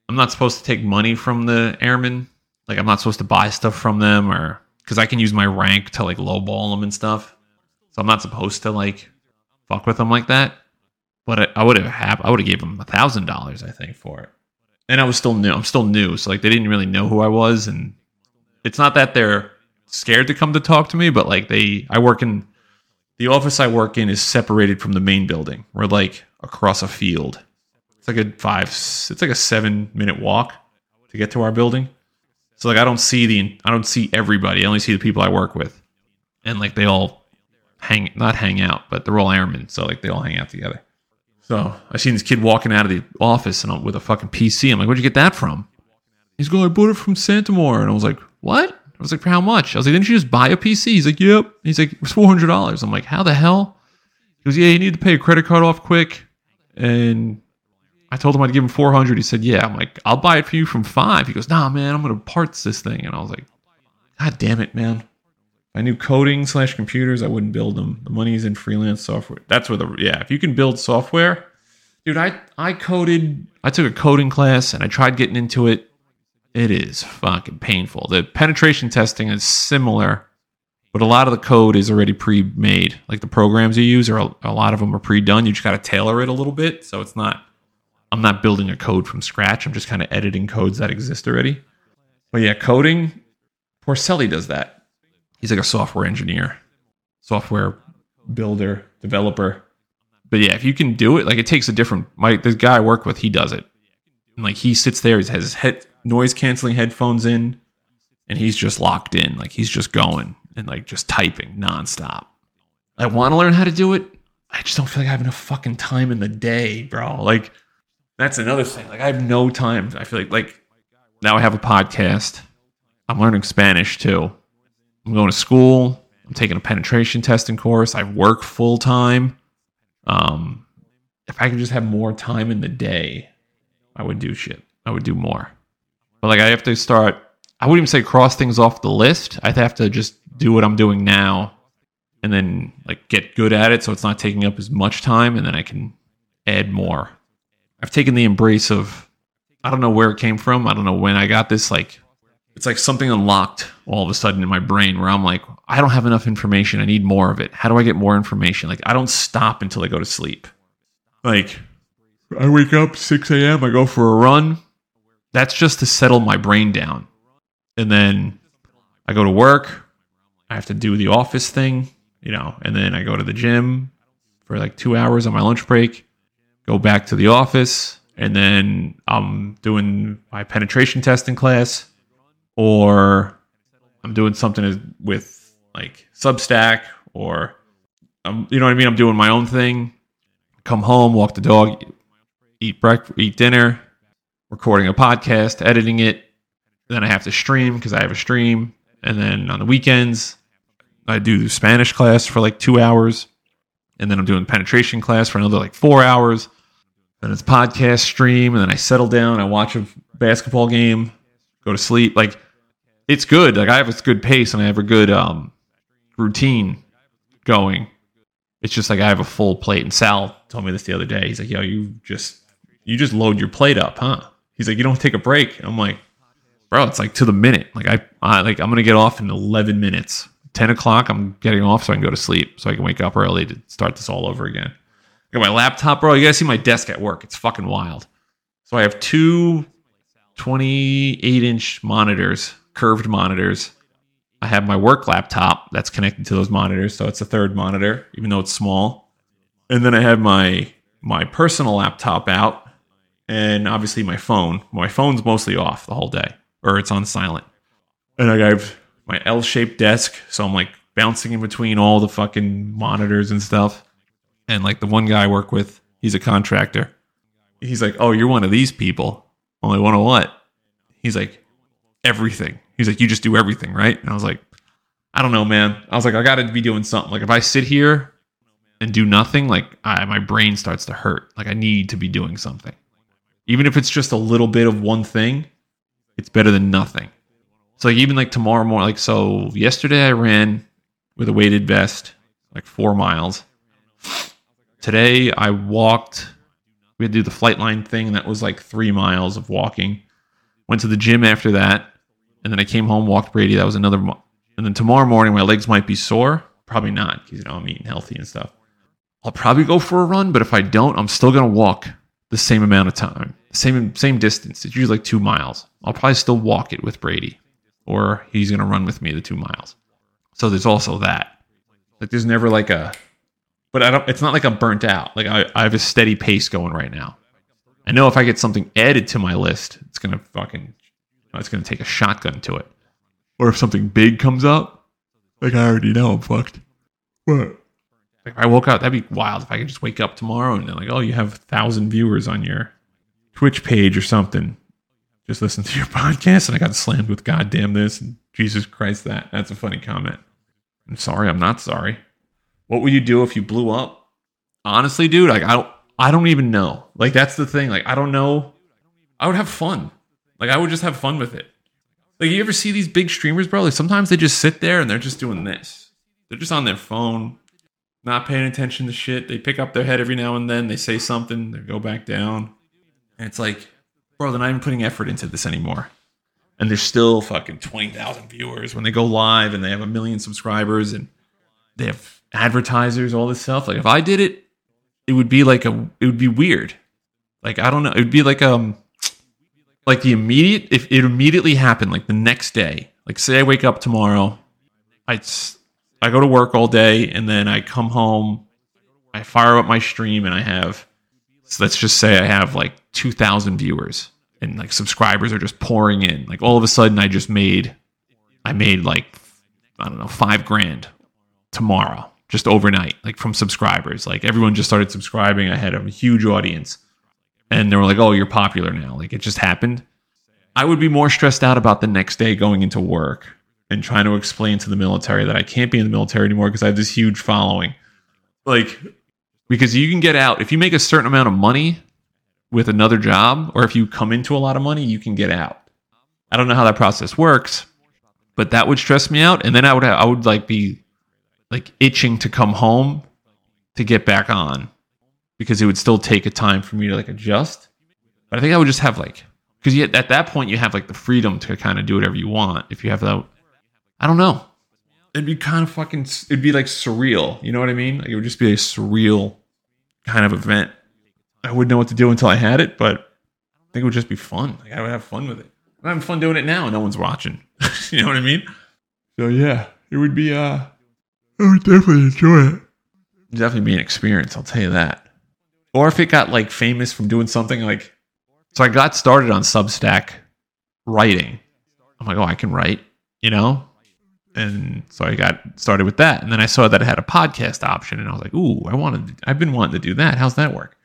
I'm not supposed to take money from the airmen. Like I'm not supposed to buy stuff from them, or because I can use my rank to like lowball them and stuff. So I'm not supposed to like fuck with them like that. But I, I would have have I would have gave them a thousand dollars, I think, for it. And I was still new. I'm still new, so like they didn't really know who I was, and it's not that they're scared to come to talk to me, but like they, I work in the office I work in is separated from the main building. We're like across a field. It's like a five, it's like a seven minute walk to get to our building. So like I don't see the, I don't see everybody. I only see the people I work with, and like they all hang, not hang out, but they're all airmen. So like they all hang out together. So I seen this kid walking out of the office and I'm, with a fucking PC. I'm like, where'd you get that from? He's going, I bought it from Santamore. And I was like, what? I was like, for how much? I was like, didn't you just buy a PC? He's like, yep. He's like, it's four hundred dollars. I'm like, how the hell? He goes, yeah, you need to pay a credit card off quick. And I told him I'd give him four hundred. He said, yeah. I'm like, I'll buy it for you from five. He goes, nah, man, I'm gonna parts this thing. And I was like, God damn it, man. I knew coding slash computers, I wouldn't build them. The money's in freelance software. That's where the yeah. If you can build software, dude, I I coded. I took a coding class and I tried getting into it it is fucking painful. The penetration testing is similar, but a lot of the code is already pre-made. Like the programs you use are a lot of them are pre-done. You just got to tailor it a little bit, so it's not. I'm not building a code from scratch. I'm just kind of editing codes that exist already. But yeah, coding. Porcelli does that. He's like a software engineer, software builder, developer. But yeah, if you can do it, like it takes a different. My the guy I work with, he does it. And like he sits there, he has his head noise canceling headphones in, and he's just locked in. Like he's just going and like just typing nonstop. I want to learn how to do it. I just don't feel like I have enough fucking time in the day, bro. Like that's another thing. Like I have no time. I feel like like now I have a podcast. I'm learning Spanish too. I'm going to school. I'm taking a penetration testing course. I work full time. Um, if I could just have more time in the day, I would do shit. I would do more. But like I have to start I wouldn't even say cross things off the list. I'd have to just do what I'm doing now and then like get good at it so it's not taking up as much time and then I can add more. I've taken the embrace of I don't know where it came from. I don't know when I got this like it's like something unlocked all of a sudden in my brain where I'm like I don't have enough information. I need more of it. How do I get more information? Like I don't stop until I go to sleep. Like I wake up 6 a.m. I go for a run that's just to settle my brain down. And then I go to work. I have to do the office thing, you know, and then I go to the gym for like two hours on my lunch break, go back to the office, and then I'm doing my penetration testing class, or I'm doing something with like Substack, or I'm, you know what I mean? I'm doing my own thing. Come home, walk the dog, eat breakfast, eat dinner, recording a podcast, editing it. Then I have to stream because I have a stream. And then on the weekends, I do Spanish class for like two hours, and then I'm doing penetration class for another like four hours. Then it's podcast stream, and then I settle down. I watch a basketball game, go to sleep. Like it's good. Like I have a good pace and I have a good um, routine going. It's just like I have a full plate. And Sal told me this the other day. He's like, "Yo, you just you just load your plate up, huh?" He's like, "You don't take a break." And I'm like, "Bro, it's like to the minute. Like I, I like I'm gonna get off in 11 minutes. 10 o'clock, I'm getting off so I can go to sleep, so I can wake up early to start this all over again." I got my laptop, bro. You gotta see my desk at work. It's fucking wild. So I have two 28 inch monitors, curved monitors. I have my work laptop that's connected to those monitors, so it's a third monitor, even though it's small. And then I have my my personal laptop out, and obviously my phone. My phone's mostly off the whole day, or it's on silent. And I have my L-shaped desk, so I'm like bouncing in between all the fucking monitors and stuff. And like the one guy I work with, he's a contractor. He's like, "Oh, you're one of these people." I'm like, "One of what?" He's like, "Everything." He's like, "You just do everything, right?" And I was like, "I don't know, man." I was like, "I got to be doing something. Like if I sit here and do nothing, like I, my brain starts to hurt. Like I need to be doing something, even if it's just a little bit of one thing. It's better than nothing. So like even like tomorrow morning, like so yesterday I ran with a weighted vest, like four miles. Today I walked. We had to do the flight line thing. And that was like three miles of walking. Went to the gym after that, and then I came home, walked Brady. That was another. Mo- and then tomorrow morning, my legs might be sore. Probably not, because you know I'm eating healthy and stuff. I'll probably go for a run, but if I don't, I'm still gonna walk the same amount of time, same same distance. It's usually like two miles. I'll probably still walk it with Brady, or he's gonna run with me the two miles. So there's also that. Like there's never like a, but I don't. It's not like I'm burnt out. Like I, I have a steady pace going right now. I know if I get something added to my list, it's gonna fucking, it's gonna take a shotgun to it. Or if something big comes up, like I already know I'm fucked. What? I woke up, that'd be wild. If I could just wake up tomorrow and like, oh, you have a thousand viewers on your Twitch page or something. Just listen to your podcast, and I got slammed with goddamn this and Jesus Christ that. That's a funny comment. I'm sorry, I'm not sorry. What would you do if you blew up? Honestly, dude, like I don't I don't even know. Like that's the thing. Like I don't know. I would have fun. Like I would just have fun with it. Like you ever see these big streamers, bro? Like sometimes they just sit there and they're just doing this. They're just on their phone, not paying attention to shit. They pick up their head every now and then. They say something. They go back down. And it's like, bro, they're not even putting effort into this anymore. And there's still fucking 20,000 viewers when they go live and they have a million subscribers and they have advertisers, all this stuff. Like if I did it, it would be like a, it would be weird. Like, I don't know. It would be like, um, like the immediate, if it immediately happened, like the next day, like say I wake up tomorrow, I, I go to work all day and then I come home, I fire up my stream and I have, so let's just say I have like 2,000 viewers and like subscribers are just pouring in. Like all of a sudden, I just made, I made like, I don't know, five grand tomorrow, just overnight, like from subscribers. Like everyone just started subscribing. I had a huge audience and they were like, oh, you're popular now. Like it just happened. I would be more stressed out about the next day going into work and trying to explain to the military that I can't be in the military anymore because I have this huge following. Like, because you can get out if you make a certain amount of money with another job, or if you come into a lot of money, you can get out. I don't know how that process works, but that would stress me out. And then I would I would like be like itching to come home to get back on because it would still take a time for me to like adjust. But I think I would just have like because at that point you have like the freedom to kind of do whatever you want. If you have that, I don't know. It'd be kind of fucking. It'd be like surreal. You know what I mean? Like it would just be a surreal kind of event. I wouldn't know what to do until I had it, but I think it would just be fun. Like I would have fun with it. I'm having fun doing it now, no one's watching. you know what I mean? So yeah, it would be. uh I would definitely enjoy it. It'd definitely be an experience. I'll tell you that. Or if it got like famous from doing something like, so I got started on Substack writing. I'm like, oh, I can write, you know. And so I got started with that, and then I saw that it had a podcast option, and I was like, ooh, I wanted. I've been wanting to do that. How's that work?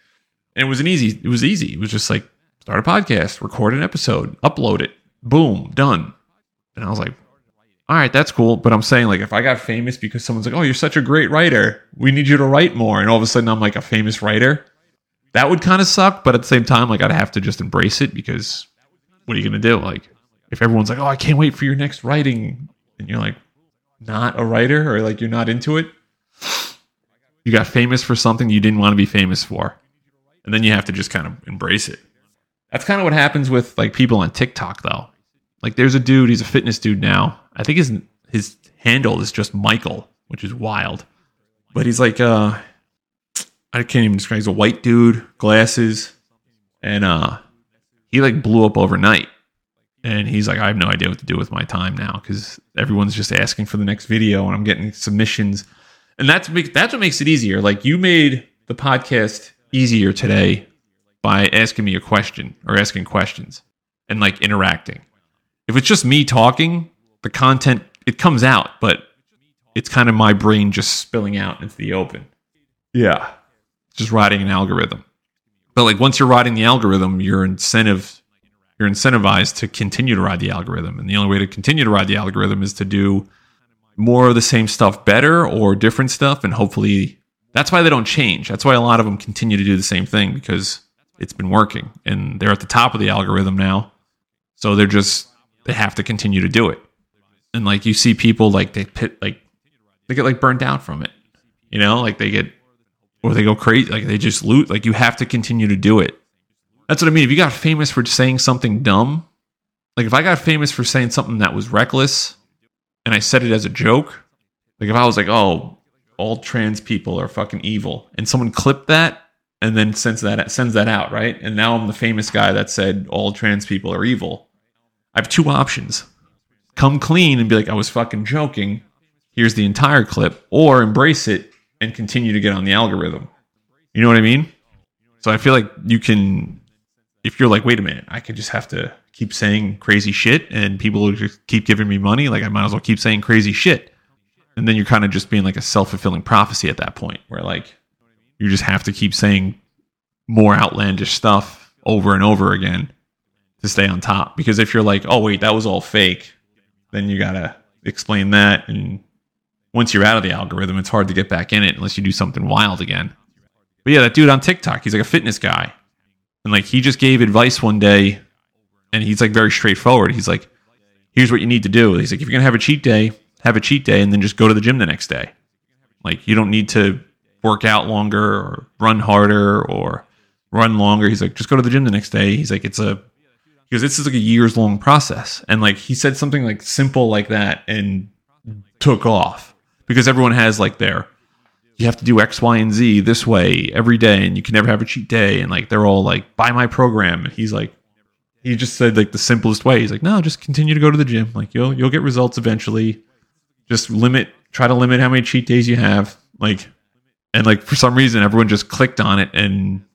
And it was an easy. It was easy. It was just like start a podcast, record an episode, upload it, boom, done. And I was like, all right, that's cool. But I'm saying, like, if I got famous because someone's like, oh, you're such a great writer, we need you to write more. And all of a sudden I'm like a famous writer, that would kind of suck. But at the same time, like, I'd have to just embrace it because what are you going to do? Like, if everyone's like, oh, I can't wait for your next writing, and you're like, not a writer or like you're not into it, you got famous for something you didn't want to be famous for. And then you have to just kind of embrace it. That's kind of what happens with like people on TikTok though. Like there's a dude, he's a fitness dude now. I think his his handle is just Michael, which is wild. But he's like uh I can't even describe he's a white dude, glasses, and uh he like blew up overnight. And he's like, I have no idea what to do with my time now because everyone's just asking for the next video and I'm getting submissions. And that's that's what makes it easier. Like you made the podcast easier today by asking me a question or asking questions and like interacting. If it's just me talking, the content it comes out, but it's kind of my brain just spilling out into the open. Yeah. Just riding an algorithm. But like once you're riding the algorithm, your incentive you're incentivized to continue to ride the algorithm. And the only way to continue to ride the algorithm is to do more of the same stuff better or different stuff and hopefully that's why they don't change. That's why a lot of them continue to do the same thing because it's been working and they're at the top of the algorithm now. So they're just they have to continue to do it. And like you see people like they pit like they get like burned out from it. You know, like they get or they go crazy like they just loot like you have to continue to do it. That's what I mean. If you got famous for saying something dumb, like if I got famous for saying something that was reckless and I said it as a joke, like if I was like, "Oh, all trans people are fucking evil," and someone clipped that and then sends that sends that out, right? And now I'm the famous guy that said all trans people are evil. I have two options: come clean and be like, "I was fucking joking." Here's the entire clip, or embrace it and continue to get on the algorithm. You know what I mean? So I feel like you can, if you're like, wait a minute, I could just have to keep saying crazy shit and people just keep giving me money. Like I might as well keep saying crazy shit. And then you're kind of just being like a self fulfilling prophecy at that point where like you just have to keep saying more outlandish stuff over and over again to stay on top. Because if you're like, oh, wait, that was all fake, then you got to explain that. And once you're out of the algorithm, it's hard to get back in it unless you do something wild again. But yeah, that dude on TikTok, he's like a fitness guy. And like he just gave advice one day and he's like very straightforward. He's like, here's what you need to do. He's like, if you're going to have a cheat day, have a cheat day and then just go to the gym the next day. Like you don't need to work out longer or run harder or run longer. He's like, just go to the gym the next day. He's like, it's a because this is like a years long process. And like he said something like simple like that and took off because everyone has like their you have to do X, Y, and Z this way every day, and you can never have a cheat day. And like they're all like, buy my program. And he's like, he just said like the simplest way. He's like, no, just continue to go to the gym. Like you'll you'll get results eventually. Just limit, try to limit how many cheat days you have. Like, and like for some reason, everyone just clicked on it, and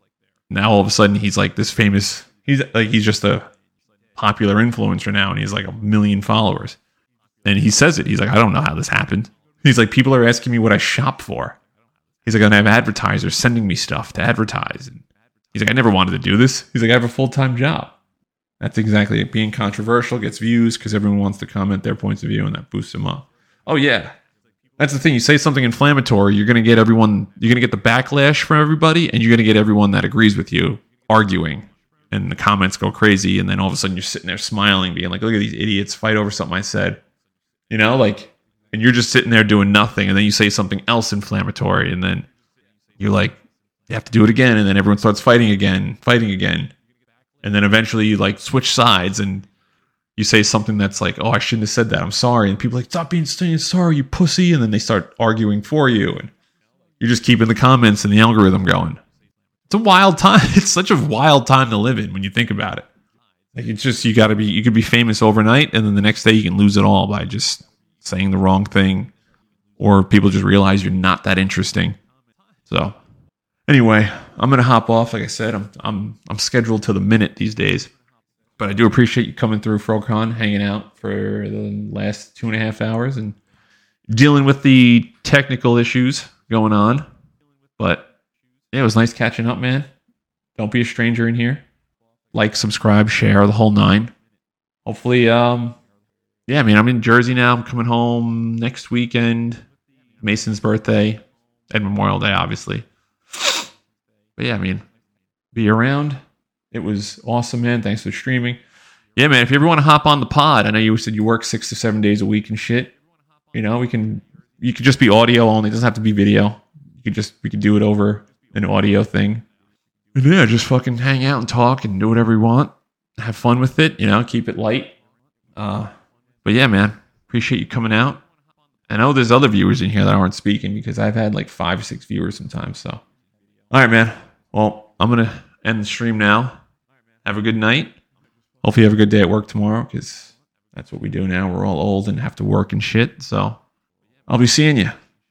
now all of a sudden he's like this famous. He's like he's just a popular influencer now, and he's like a million followers. And he says it. He's like, I don't know how this happened. He's like, people are asking me what I shop for. He's like, I have advertisers sending me stuff to advertise. And he's like, I never wanted to do this. He's like, I have a full time job. That's exactly it. Being controversial gets views because everyone wants to comment their points of view and that boosts them up. Oh, yeah. That's the thing. You say something inflammatory, you're going to get everyone, you're going to get the backlash from everybody, and you're going to get everyone that agrees with you arguing. And the comments go crazy. And then all of a sudden you're sitting there smiling, being like, look at these idiots fight over something I said. You know, like, and you're just sitting there doing nothing. And then you say something else inflammatory. And then you're like, you have to do it again. And then everyone starts fighting again, fighting again and then eventually you like switch sides and you say something that's like, "Oh, I shouldn't have said that. I'm sorry." And people like, "Stop being sorry, you pussy!" And then they start arguing for you, and you're just keeping the comments and the algorithm going. It's a wild time. It's such a wild time to live in when you think about it. Like it's just you got to be. You could be famous overnight, and then the next day you can lose it all by just saying the wrong thing, or people just realize you're not that interesting. So Anyway, I'm gonna hop off. Like I said, I'm I'm I'm scheduled to the minute these days. But I do appreciate you coming through Frocon, hanging out for the last two and a half hours and dealing with the technical issues going on. But yeah, it was nice catching up, man. Don't be a stranger in here. Like, subscribe, share the whole nine. Hopefully, um, yeah, I mean, I'm in Jersey now. I'm coming home next weekend. Mason's birthday and Memorial Day, obviously. But yeah, I mean, be around. It was awesome, man. Thanks for streaming. Yeah, man. If you ever want to hop on the pod, I know you said you work six to seven days a week and shit. You know, we can. You could just be audio only. It doesn't have to be video. You could just we could do it over an audio thing. And yeah, just fucking hang out and talk and do whatever you want. Have fun with it. You know, keep it light. Uh, but yeah, man. Appreciate you coming out. I know there's other viewers in here that aren't speaking because I've had like five or six viewers sometimes. So, all right, man. Well, I'm gonna end the stream now. Have a good night. Hopefully, you have a good day at work tomorrow because that's what we do now. We're all old and have to work and shit. So, I'll be seeing you.